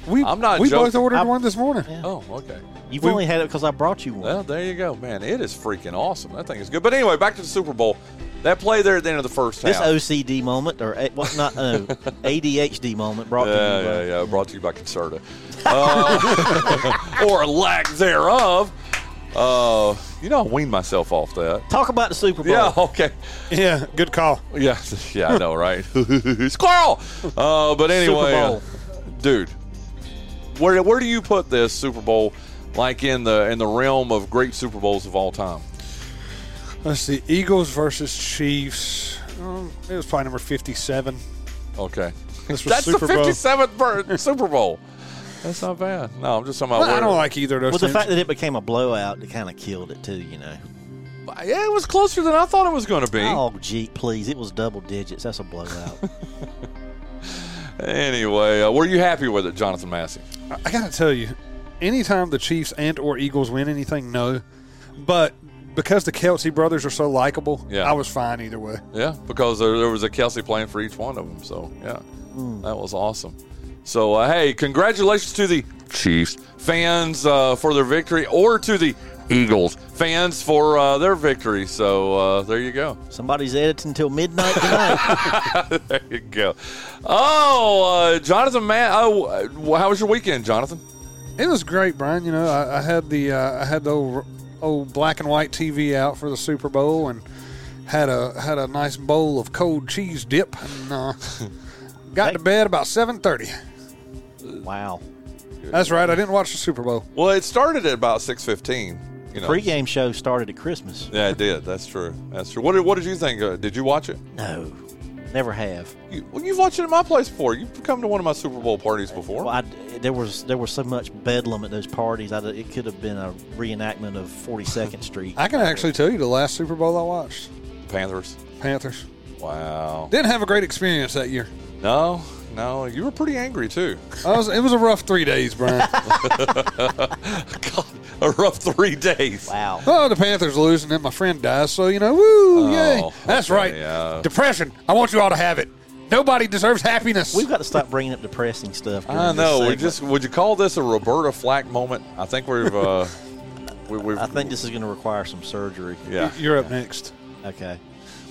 We I'm not We both ordered I'm- one this morning. Oh, okay. You've We- only had it because I brought you one. Well, there you go, man. It is freaking awesome. That thing is good. But anyway, back to the Super Bowl. That play there at the end of the first this half. This OCD moment, or A- what? Not no, <laughs> ADHD moment, brought to you. Yeah, by- yeah, yeah. Brought to you by Concerta. Uh, <laughs> or lack thereof. Uh, you know, I weaned myself off that. Talk about the Super Bowl. Yeah, okay. Yeah, good call. Yeah, <laughs> yeah, I know, right? Squirrel! Uh, but anyway, uh, Bowl. dude, where, where do you put this Super Bowl like in the in the realm of great Super Bowls of all time? Let's see, Eagles versus Chiefs. Um, it was probably number fifty-seven. Okay. This was That's Super the 57th bir- Super Bowl. That's not bad. No, I'm just talking about Well, I don't like either of those Well, the fact that it became a blowout, it kind of killed it too. You know. Yeah, it was closer than I thought it was going to be. Oh, gee, please! It was double digits. That's a blowout. <laughs> Anyway, uh, were you happy with it, Jonathan Massey? I gotta tell you, anytime the Chiefs and or Eagles win anything, no. But because the Kelce brothers are so likable, Yeah. I was fine either way. Yeah, because there, there was a Kelce playing for each one of them. So, yeah, that was awesome. So, uh, hey, congratulations to the Chiefs fans uh, for their victory or to the Eagles fans for uh, their victory. So, uh, there you go. Somebody's editing until midnight tonight. <laughs> there you go. Oh, uh, Jonathan, man, oh, uh, how was your weekend, Jonathan? It was great, Bryan. You know, I, I had the uh, I had the old, old black and white TV out for the Super Bowl and had a had a nice bowl of cold cheese dip and uh, <laughs> got to bed about seven thirty. wow. That's right. I didn't watch the Super Bowl. Well, it started at about six fifteen. You know, Pre-game show started at Christmas. Yeah, it did. That's true. That's true. What did What did you think? Uh, did you watch it? No, never have. You, well, you've watched it at my place before. You've come to one of my Super Bowl parties before. Well, I, there was there was so much bedlam at those parties. I, it could have been a reenactment of 42nd <laughs> Street. I can actually tell you the last Super Bowl I watched, Panthers. Panthers. Wow. Didn't have a great experience that year. No, no, you were pretty angry too. I was, it was a rough three days, Bryan. <laughs> <laughs> God, <laughs> a rough three days. Wow. oh, the Panthers lose, and then my friend dies. So you know, woo, Oh, yay! That's okay, right. yeah. Depression. I want you all to have it. Nobody deserves happiness. We've got to stop bringing up depressing stuff. during I this know. We just would you call this a Roberta Flack moment? I think we've. Uh, <laughs> we, we've. I think this is going to require some surgery. Yeah. You're up next. Okay.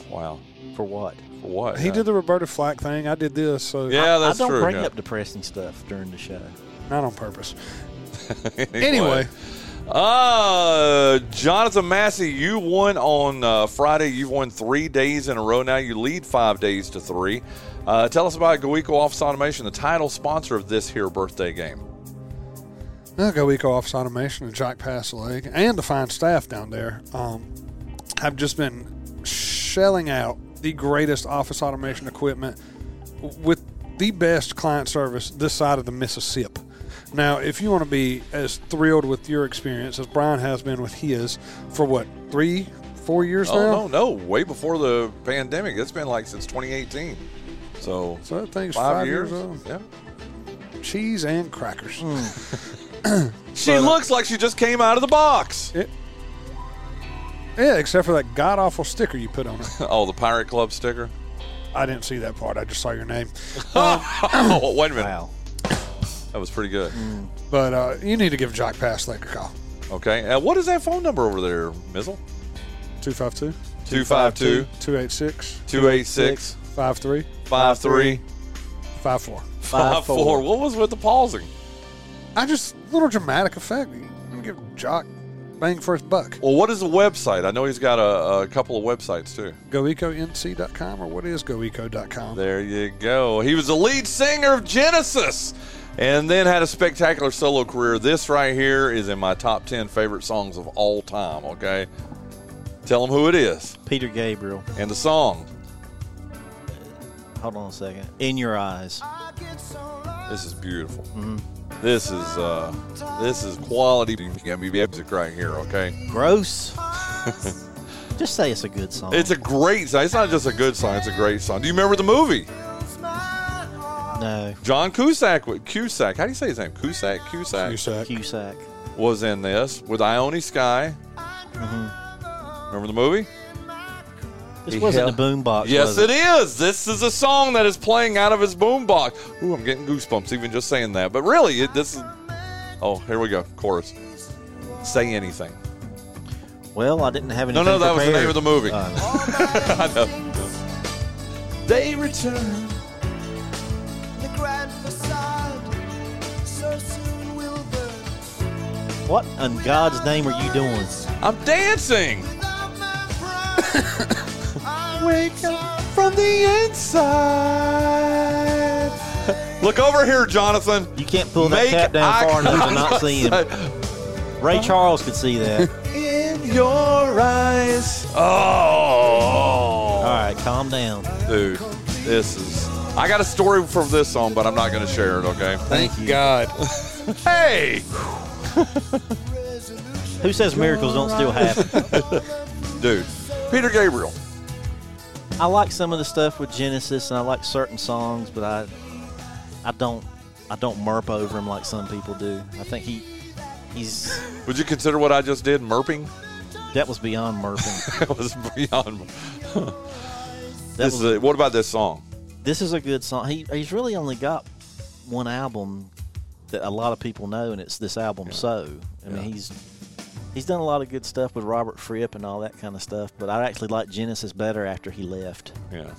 Wow. For what? For what? He Yeah. did the Roberta Flack thing. I did this, so Yeah, that's true. I don't true. bring yeah. up depressing stuff during the show. not on purpose. <laughs> anyway. Anyway, Uh, Jonathan Massey, you won on uh, Friday. You've won three days in a row now. You lead five days to three. Uh, tell us about GoEco Office Automation, the title sponsor of this here birthday game. uh, Go Eco Office Automation and Jack Pass and the fine staff down there um, have just been shelling out the greatest office automation equipment with the best client service this side of the Mississippi. Now, if you want to be as thrilled with your experience as Bryan has been with his for what three, four years Oh now, no, no, way before the pandemic. It's been like since 2018. So so that thing's five, five, years. years old. Yeah. Cheese and crackers. <laughs> She But, uh, looks like she just came out of the box. Yeah, except for that god awful sticker you put on it. <laughs> oh, the Pirate Club sticker. I didn't see that part. I just saw your name. <laughs> oh, wait a minute. Wow. That was pretty good. But uh, you need to give Jock Pass Lake a call. Okay. Uh, what is that phone number over there, Mizzle? 252 252 286 286 53 53 54. 54. What was with the pausing? I just, little dramatic effect. You can give Jock bang for his buck. Well, what is the website? I know he's got a, a couple of websites too. GoEcoNC.com or what is GoEco.com? There you go. He was the lead singer of Genesis and then had a spectacular solo career. This right here is in my top 10 favorite songs of all time, okay? Tell them who it is Peter Gabriel. and the song. Hold on a second. In your eyes. This is beautiful. This is uh, this is quality music right here, okay? Gross. <laughs> Just say it's a good song. It's a great song. It's not just a good song, it's a great song. Do you remember the movie? No. John Cusack, Cusack, how do you say his name? Cusack, Cusack, Cusack. Cusack. was in this with Ione Skye. Remember the movie? This He wasn't held- the boombox. Yes, was it is. This is a song that is playing out of his boombox. Ooh, I'm getting goosebumps even just saying that. But really, it, this is. Oh, here we go. Chorus. Say anything. Well, I didn't have any. No, anything no, that was the name of the movie. Uh, <laughs> I know. They return. What in God's name are you doing? I'm dancing. Without my pride, I Wake up from the inside. Look over here, Jonathan. You can't pull that Make cap down eye far enough to not see him. Ray <laughs> Charles could see that. In your eyes. Oh. All right, calm down. Dude, this is. I got a story for this song, but I'm not going to share it, okay? Thank God. <laughs> Hey! <laughs> Who says miracles don't still happen? <laughs> Dude, Peter Gabriel. I like some of the stuff with Genesis, and I like certain songs, but I, I don't, I don't murp over him like some people do. I think he, he's Would you consider what I just did murping? that was beyond murping. That was beyond. That This was, is a, what about this song? This is a good song. He he's really only got one album that a lot of people know, and it's this album. So I mean, he's he's done a lot of good stuff with Robert Fripp and all that kind of stuff. But I actually like Genesis better after he left. Yeah.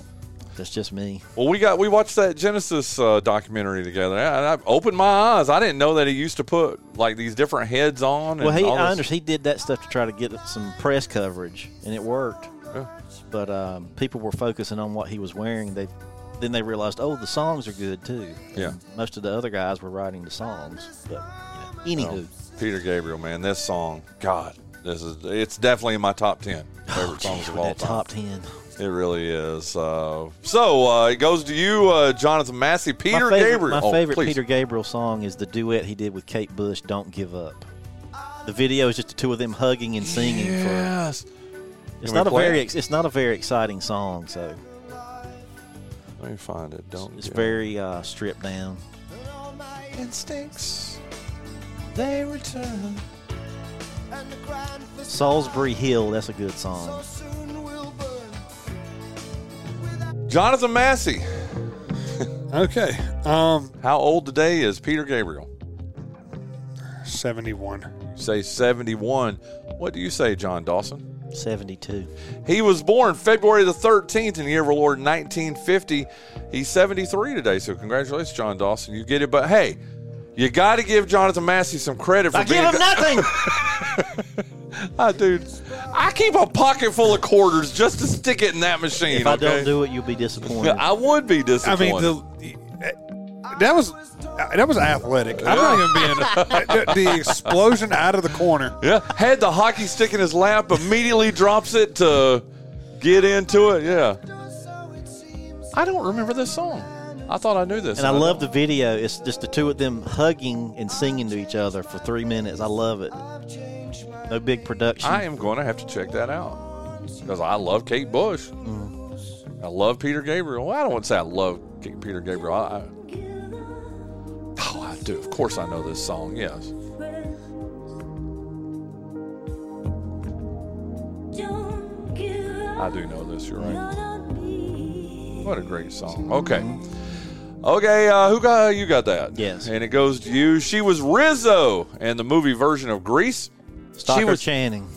That's just me. Well, we got we watched that Genesis uh, documentary together. I, I opened my eyes. I didn't know that he used to put like these different heads on. Well, and he I understand he did that stuff to try to get some press coverage, and it worked. Yeah. But um, people were focusing on what he was wearing. They then they realized, oh, the songs are good too. Yeah. And most of the other guys were writing the songs. But you know, anywho, Peter Gabriel, man, this song, God, this is it's definitely in my top ten favorite oh, songs geez, of all time. top ten. It really is. Uh, so uh, it goes to you, uh, Jonathan Massey, Peter my favorite, Gabriel. My Oh, favorite please. Peter Gabriel song is the duet he did with Kate Bush, "Don't Give Up." The video is just the two of them hugging and singing. For, Yes. it's not a very it? ex- it's not a very exciting song, so Let me find it. Don't. it's give very uh, stripped down. instincts. They return. and the grand facade Solsbury Hill, that's a good song. so soon will burn. Jonathan Massey. Okay. Um, How old today is Peter Gabriel? 71. You say 71. What do you say, John Dawson? 72. He was born February the 13th in the year of our Lord 1950. He's 73 today, so congratulations, John Dawson. You get it, but hey, you got to give Jonathan Massey some credit for I being. give him nothing. <laughs> Ah, dude, I keep a pocket full of quarters just to stick it in that machine. if I okay? don't do it, you'll be disappointed. <laughs> I would be disappointed. I mean, the, that was that was athletic. I'm not even being the, the explosion out of the corner. yeah, had the hockey stick in his lap, immediately drops it to get into it. Yeah, I don't remember this song. I thought I knew this. And I love the video. It's just the two of them hugging and singing to each other for three minutes. I love it. No big production. I am going to have to check that out because I love Kate Bush. Mm. I love Peter Gabriel. Well, I don't want to say I love Peter Gabriel. I, I, I do. Of course, I know this song. Yes. I do know this. You're right. What a great song. Okay. Okay, uh, who got you got that? Yes. And it goes to you. She was Rizzo in the movie version of Grease. Stockard she was Channing.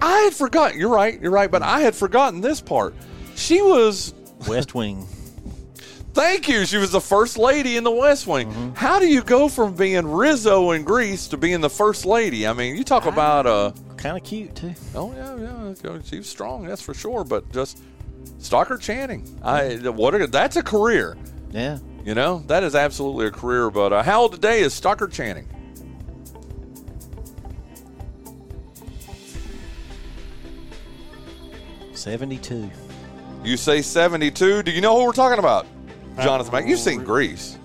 I had forgotten. You're right. You're right. But I had forgotten this part. She was. West Wing. Thank you. She was the first lady in the West Wing. Mm-hmm. How do you go from being Rizzo in Grease to being the first lady? I mean, you talk about uh Kind of cute, too. oh yeah yeah she was strong that's for sure. But just Stockard Channing. I what a, that's a career. Yeah. You know that is absolutely a career. But uh, how old today is Stockard Channing? Seventy-two. You say 72. Do you know who we're talking about? Jonathan Mack. You've seen Grease.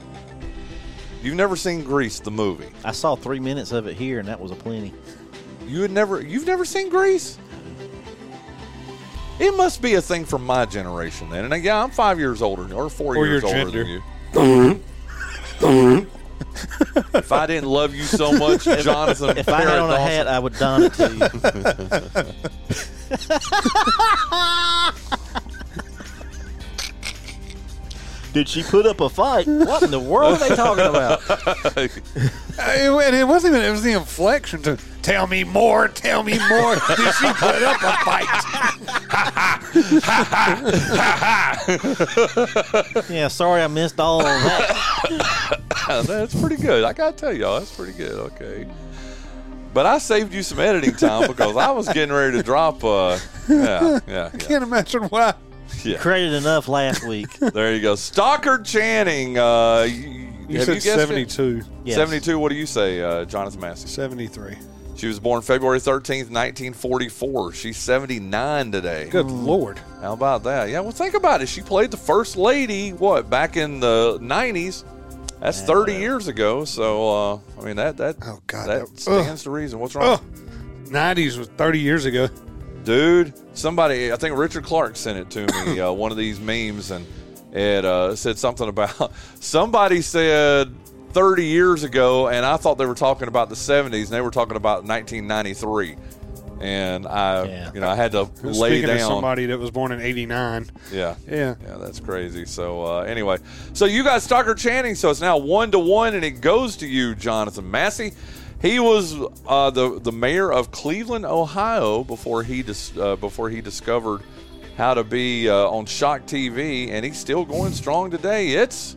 You've never seen Grease, the movie. I saw three minutes of it here, and that was a plenty. You had never you've never seen Grease? It must be a thing from my generation then. And uh, yeah, I'm five years older or four Or years your older gender. than you. if I didn't love you so much, <laughs> Jonathan. If I had on a hat, I would don it to you. <laughs> Did she put up a fight? What in the world are they talking about? <laughs> And it wasn't even. It was the inflection to tell me more. Tell me more. <laughs> Did she put up a fight? <laughs> Yeah, sorry I missed all of that. that's pretty good. I gotta tell y'all, that's pretty good. Okay. But I saved you some editing time because I was getting ready to drop. Uh, yeah, yeah, yeah. Can't imagine why. Yeah. <laughs> Created enough last <laughs> week. There you go. Stockard Channing. Uh, you, You said you 72. Yes. 72. What do you say, uh, Jonathan Massey? 73. She was born February 13th, 1944. She's 79 today. Good lord. How about that? Yeah, well, think about it. She played the first lady, what, back in the 90s? That's 30 years ago. So, uh, I mean, that that Oh, God, that that- stands to reason. What's wrong? Oh, 90s was 30 years ago. Dude, somebody, I think Richard Clark sent it to me, <coughs> uh, one of these memes, and it uh, said something about <laughs> somebody said 30 years ago, and I thought they were talking about the 70s, and they were talking about 1993. And I, Yeah. you know, I had to lay Speaking down. of somebody that was born in 89. Yeah. Yeah. Yeah, that's crazy. So uh, anyway, so you got Stockard Channing, so it's now one to one, and it goes to you, Jonathan Massey. He was uh, the the mayor of Cleveland, Ohio, before he dis- uh, before he discovered how to be uh, on Shock TV, and he's still going strong today. It's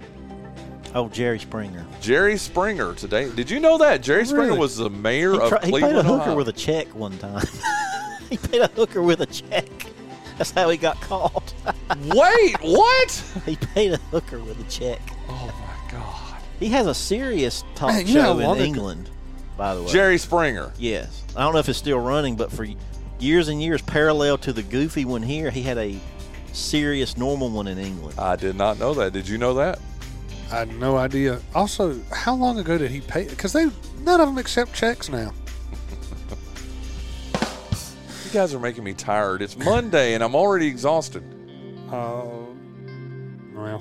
Oh, Jerry Springer. Jerry Springer today. Did you know that Jerry Springer Really? was the mayor He, of Cleveland? he Cleveland, paid a hooker Ohio? with a check one time. <laughs> he paid a hooker with a check. That's how he got caught. Wait, what? he paid a hooker with a check. Oh my God, He has a serious talk Man, you know show in long it- England, by the way. Jerry Springer. Yes. I don't know if it's still running, but for years and years, parallel to the goofy one here, he had a serious normal one in England. I did not know that. Did you know that? I had no idea. Also, how long ago did he pay? Because they none of them accept checks now. You guys are making me tired. It's Monday and I'm already exhausted. Oh, well,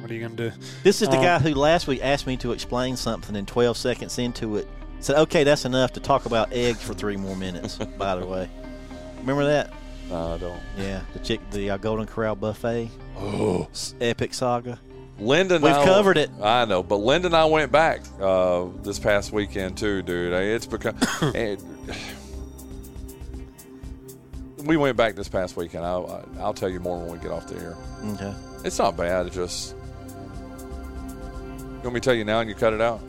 what are you gonna do? This is the Um, guy who last week asked me to explain something, and 12 seconds into it, said, "Okay, that's enough to talk about eggs for three more minutes." <laughs> by the way, remember that? No, I don't. Yeah, the chick, the uh, Golden Corral buffet, <gasps> Oh, epic saga. Linda. and We've I- covered it. I know, but Linda and I went back uh, this past weekend too, dude. It's become. <coughs> and- we went back this past weekend. I'll, I'll tell you more when we get off the air. Okay. It's not bad. It's just. You want me to tell you now and you cut it out?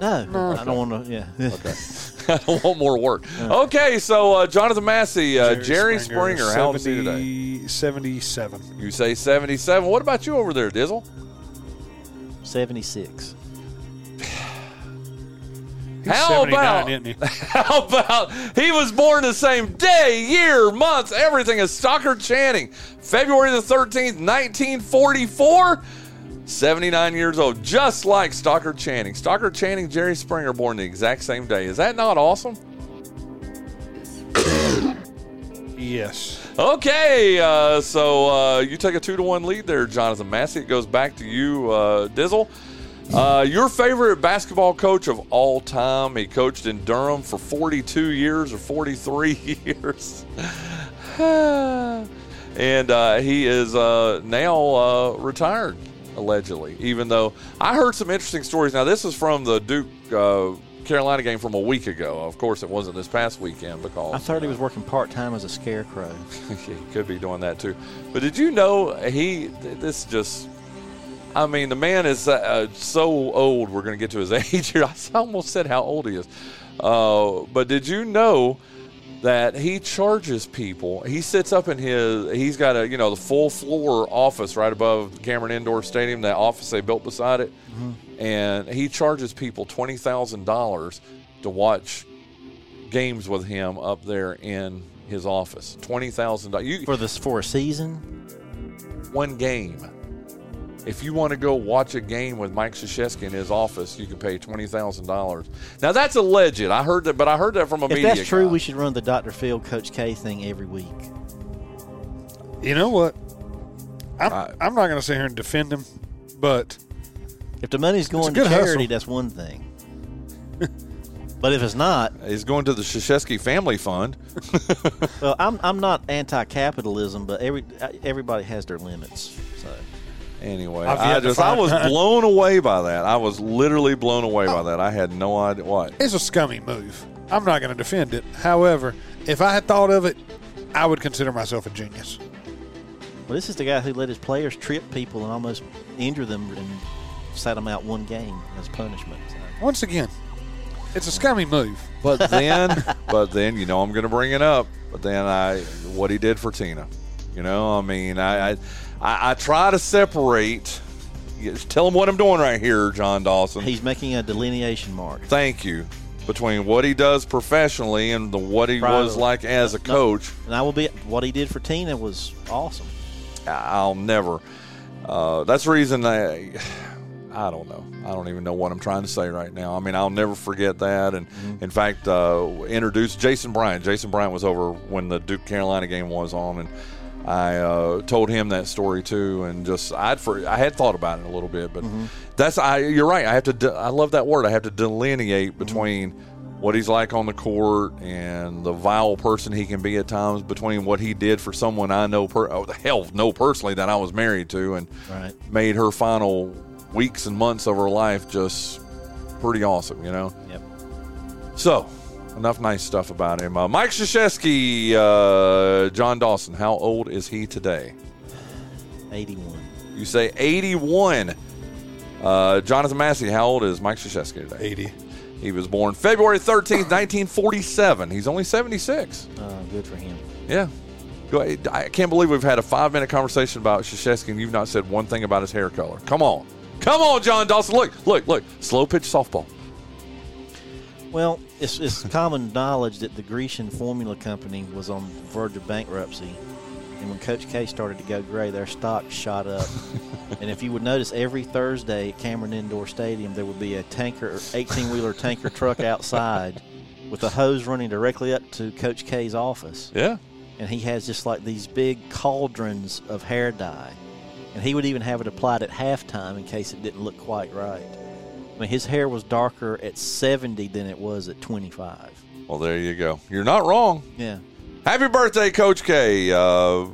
No, No. I don't want to. Yeah. Okay. <laughs> <laughs> I don't want more work. Okay, so uh, Jonathan Massey, uh, Jerry, Springer, how old is he today? 77. You say 77. What about you over there, Dizzle? 76. <sighs> He's How about- isn't he? <laughs> How about he was born the same day, year, month, everything as Stockard Channing, February the 13th, 1944? 79 years old, just like Stockard Channing. Stockard Channing, Jerry Springer, born the exact same day. Is that not awesome? Yes. Okay, uh, so uh, you take a two to one lead there, Jonathan Massey. It goes back to you, uh, Dizzle. Uh, your favorite basketball coach of all time. He coached in Durham for 42 years or 43 <laughs> years. <sighs> and uh, he is uh, now uh, retired, allegedly, even though I heard some interesting stories. Now, this is from the Duke uh, Carolina game from a week ago. Of course, it wasn't this past weekend because I thought he was working part time as a scarecrow. <laughs> he could be doing that too. But did you know he? This just. I mean, the man is uh, so old. We're going to get to his <laughs> age here. I almost said how old he is. Uh, but did you know that he charges people? He sits up in his. He's got a you know the full floor office right above Cameron Indoor Stadium. That office they built beside it, mm-hmm. and he charges people twenty thousand dollars to watch games with him up there in his office. Twenty thousand dollars. For this for a season? one game. If you want to go watch a game with Mike Krzyzewski in his office, you can pay twenty thousand dollars. Now that's alleged. I heard that, but I heard that from a If media. that's true, guy. we should run the Dr. Phil Coach K thing every week. You know what? I'm, I- I'm not going to sit here and defend him, but If the money's going to charity, hustle. that's one thing. <laughs> but if it's not, He's going to the Krzyzewski Family Fund. <laughs> well, I'm I'm not <laughs> anti-capitalism, but every everybody has their limits. So Anyway, I've I just I was <laughs> blown away by that. I was literally blown away by that. I had no idea what. it's a scummy move. I'm not going to defend it. However, if I had thought of it, I would consider myself a genius. Well, this is the guy who let his players trip people and almost injure them and sat them out one game as punishment. So, Once again, it's a scummy move. But <laughs> then, but then you know I'm going to bring it up. But then I, what he did for Tina, you know, I mean, I, I, I, I try to separate. Tell him what I'm doing right here, John Dawson. he's making a delineation mark. Thank you. Between what he does professionally and the what he was like as a coach, And I will be what he did for Tina was awesome. I'll never. Uh, that's the reason I. I don't know. I don't even know what I'm trying to say right now. I mean, I'll never forget that. And in fact, uh, introduced Jason Bryant. Jason Bryant was over when the Duke Carolina game was on, and I uh, told him that story too. And just I'd for I had thought about it a little bit, but that's I. You're right. I have to. De- I love that word. I have to delineate between what he's like on the court and the vile person he can be at times between what he did for someone I know per oh, hell know personally that I was married to and Right. made her final weeks and months of her life just pretty awesome, you know. Yep. So enough nice stuff about him. Uh, Mike Krzyzewski, uh, John Dawson. How old is he today? 81. You say 81. Uh, Jonathan Massey, how old is Mike Krzyzewski today? 80. He was born February 13th, 1947. He's only 76. Uh, good for him. Yeah. Go. I can't believe we've had a five minute conversation about Krzyzewski and you've not said one thing about his hair color. Come on. Come on, John Dawson. Look, look, look. Slow pitch softball. Well, it's, it's common knowledge that the Grecian Formula Company was on the verge of bankruptcy. And when Coach K started to go gray, their stock shot up. <laughs> and if you would notice, every Thursday at Cameron Indoor Stadium, there would be a tanker, 18 wheeler tanker truck <laughs> outside with a hose running directly up to Coach K's office. Yeah. And he has just like these big cauldrons of hair dye. And he would even have it applied at halftime in case it didn't look quite right. I mean, his hair was darker at 70 than it was at 25. Well, there you go. You're not wrong. Yeah. Happy birthday, Coach K. Uh,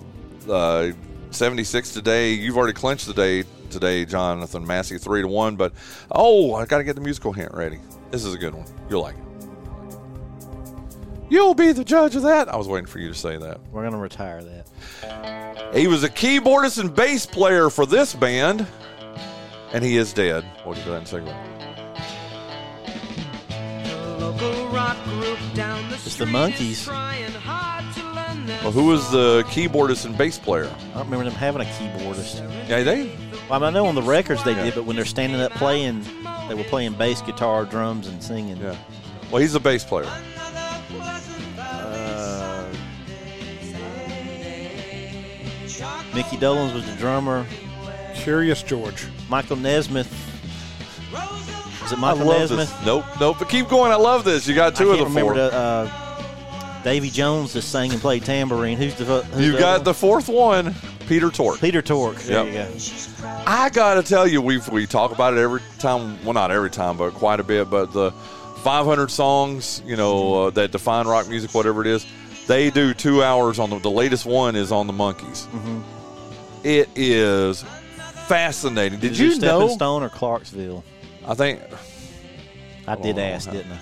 uh, 76 today. You've already clinched the day today, Jonathan Massey, 3 to 1. But, oh, I got to get the musical hint ready. This is a good one. You'll like it. You'll be the judge of that. I was waiting for you to say that. We're going to retire that. He was a keyboardist and bass player for this band, and he is dead. We'll get to that in second. It's the Monkees. Well, who was the keyboardist and bass player? I don't remember them having a keyboardist. Yeah, they. Well, I know on the records they Yeah. did, but when they're standing up playing, they were playing bass guitar, drums, and singing. Yeah. Well, he's a bass player. Uh, Mickey Dolenz was the drummer. Curious George. Michael Nesmith. Is it I Michael love Nesmith? this. Nope, nope. But keep going. I love this. You got two I of the four. remember the, uh, Davy Jones just sang and played tambourine. Who's the? Who's you the got the fourth one, Peter Tork. Peter Tork. There Yep. you go. I gotta tell you, we we talk about it every time. Well, not every time, but quite a bit. But the 500 songs, you know, uh, that define rock music, whatever it is, they do two hours on the. The latest one is on the Monkees. Mm-hmm. It is fascinating. Did you know? Stone or Clarksville? I think. I did ask, didn't I?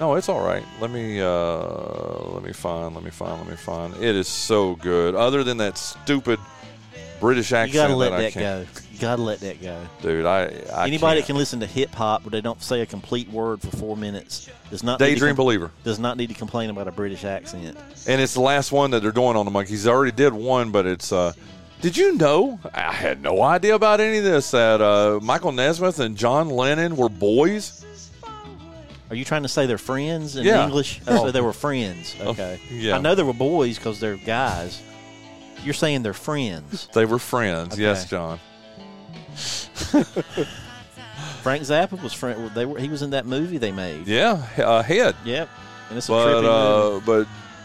No, it's all right. Let me uh, let me find. Let me find. Let me find. It is so good. Other than that stupid British accent, You gotta let that, that go. You gotta let that go. dude. I, I Anybody can't. that can listen to hip hop but they don't say a complete word for four minutes does not Daydream com- believer. does not need to complain about a British accent. and it's the last one that they're doing on the Monkees. They already did one, but it's. Uh, did you know? I had no idea about any of this. That uh, Michael Nesmith and John Lennon were boys. Are you trying to say they're friends in Yeah. English? Oh. Oh, so they were friends. Okay. yeah. I know they were boys because they're guys. You're saying they're friends. They were friends. Yes, John. <laughs> Frank Zappa was friend. They were. He was in that movie they made. Yeah, uh, head. Yep. And it's a But trippy movie. uh,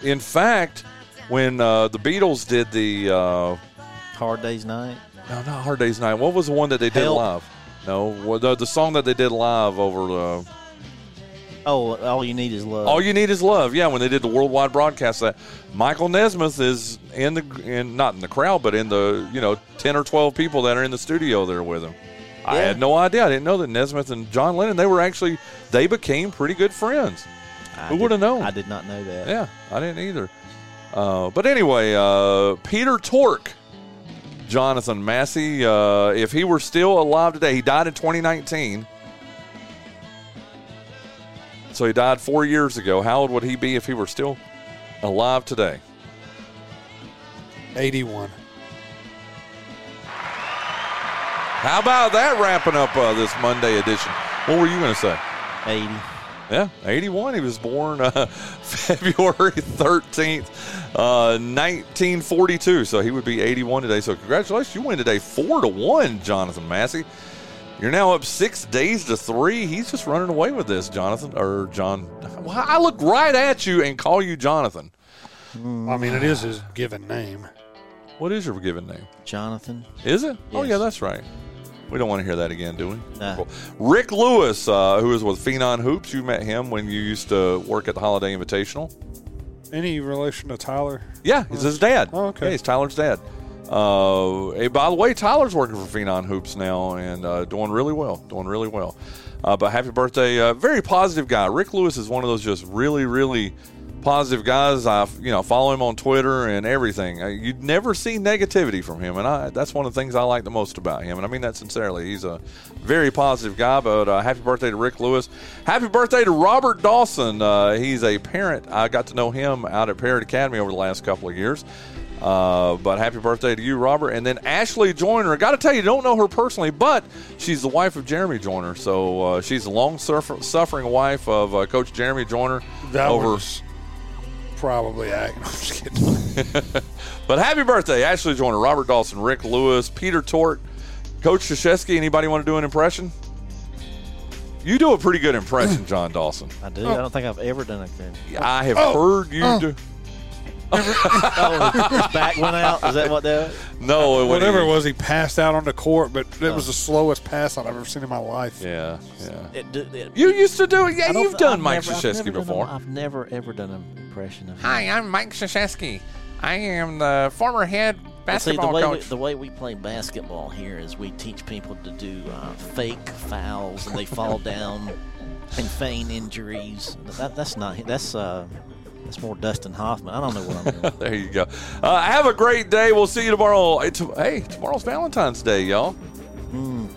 but in fact, when uh, the Beatles did the uh, Hard Day's Night. no, not Hard Day's Night. What was the one that they did live? No, the, the song that they did live over the Oh, all you need is love. All You Need Is Love. Yeah, when they did the worldwide broadcast, that Michael Nesmith is in the in not in the crowd, but in the you know ten or twelve people that are in the studio there with him. I had no idea. I didn't know that Nesmith and John Lennon they were actually they became pretty good friends. I who did- would've known? I did not know that. Yeah, I didn't either. Uh, but anyway, uh, Peter Tork, Jonathan Massey, uh, if he were still alive today, he died in 2019. So he died four years ago. How old would he be if he were still alive today? 81. How about that wrapping up uh, this Monday edition? What were you going to say? Eighty. Yeah, 81. He was born uh, <laughs> February 13th, uh, 1942. So he would be 81 today. So congratulations. You win today 4 to 1, Jonathan Massey. You're now up six days to three. He's just running away with this, Jonathan. Or John. Well, I look right at you and call you Jonathan. I mean, it is his given name. What is your given name? Jonathan. Is it? Oh, Yes. yeah, that's right. We don't want to hear that again, do we? Nah. Cool. Rick Lewis, uh, who is with Phenom Hoops, you met him when you used to work at the Holiday Invitational. Any relation to Tyler? Yeah, he's his dad. Oh, okay. Yeah, he's Tyler's dad. Uh, hey, by the way, Tyler's working for Phenom Hoops now and uh, doing really well. Doing really well. Uh, but happy birthday! Uh, very positive guy. Rick Lewis is one of those just really, really positive guys. I, you know, follow him on Twitter and everything. Uh, you'd never see negativity from him, and I, that's one of the things I like the most about him. And I mean that sincerely. He's a very positive guy. But uh, happy birthday to Rick Lewis. Happy birthday to Robert Dawson. Uh, he's a parent. I got to know him out at Parrott Academy over the last couple of years. Uh, but happy birthday to you, Robert. And then Ashley Joyner. I Got to tell you, you don't know her personally, but she's the wife of Jeremy Joyner. So uh, she's a long suffer- suffering wife of uh, Coach Jeremy Joyner. That over. was probably acting. <laughs> I'm just kidding. <laughs> But happy birthday, Ashley Joyner, Robert Dawson, Rick Lewis, Peter Tork, Coach Krzyzewski. Anybody want to do an impression? You do a pretty good impression, <clears throat> John Dawson. I do. Oh. I don't think I've ever done a good. I have oh. heard you oh. do. Oh, his <laughs> back went out. Is that what that? Was? No, it Whatever it was. was, he passed out on the court, but it was the slowest pass I've ever seen in my life. Yeah, yeah. It, do- it, You used to do it. Yeah, I you've done I've Mike never- Krzyzewski never done before. I've never ever done an impression of him. Hi, I'm Mike Krzyzewski. I am the former head But see, the basketball way we, coach. the way we play basketball here is we teach people to do uh, fake fouls and they fall <laughs> down and feign injuries. That, that's not that's uh that's more Dustin Hoffman. I don't know what I'm doing. <laughs> There you go. Uh, have a great day. We'll see you tomorrow. Hey, tomorrow's Valentine's Day, y'all. Hmm.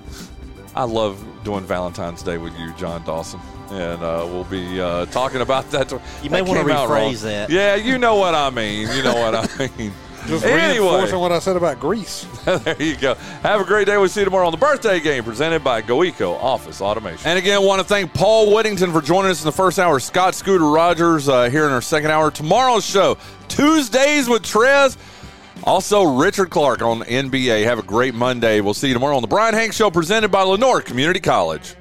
I love doing Valentine's Day with you, John Dawson. And uh, we'll be uh, talking about that. to- You may wanna came out wrong. rephrase that. Yeah, you know what I mean. You know what I <laughs> mean. Just anyway, reinforcing what I said about Grease. <laughs> there you go. Have a great day. We'll see you tomorrow on the birthday game presented by GoEco Office Automation. And again, want to thank Paul Whittington for joining us in the first hour. Scott Scooter Rogers uh, here in our second hour. Tomorrow's show, Tuesdays with Trez. Also, Richard Clark on NBA. Have a great Monday. We'll see you tomorrow on the Bryan Hanks Show presented by Lenoir Community College.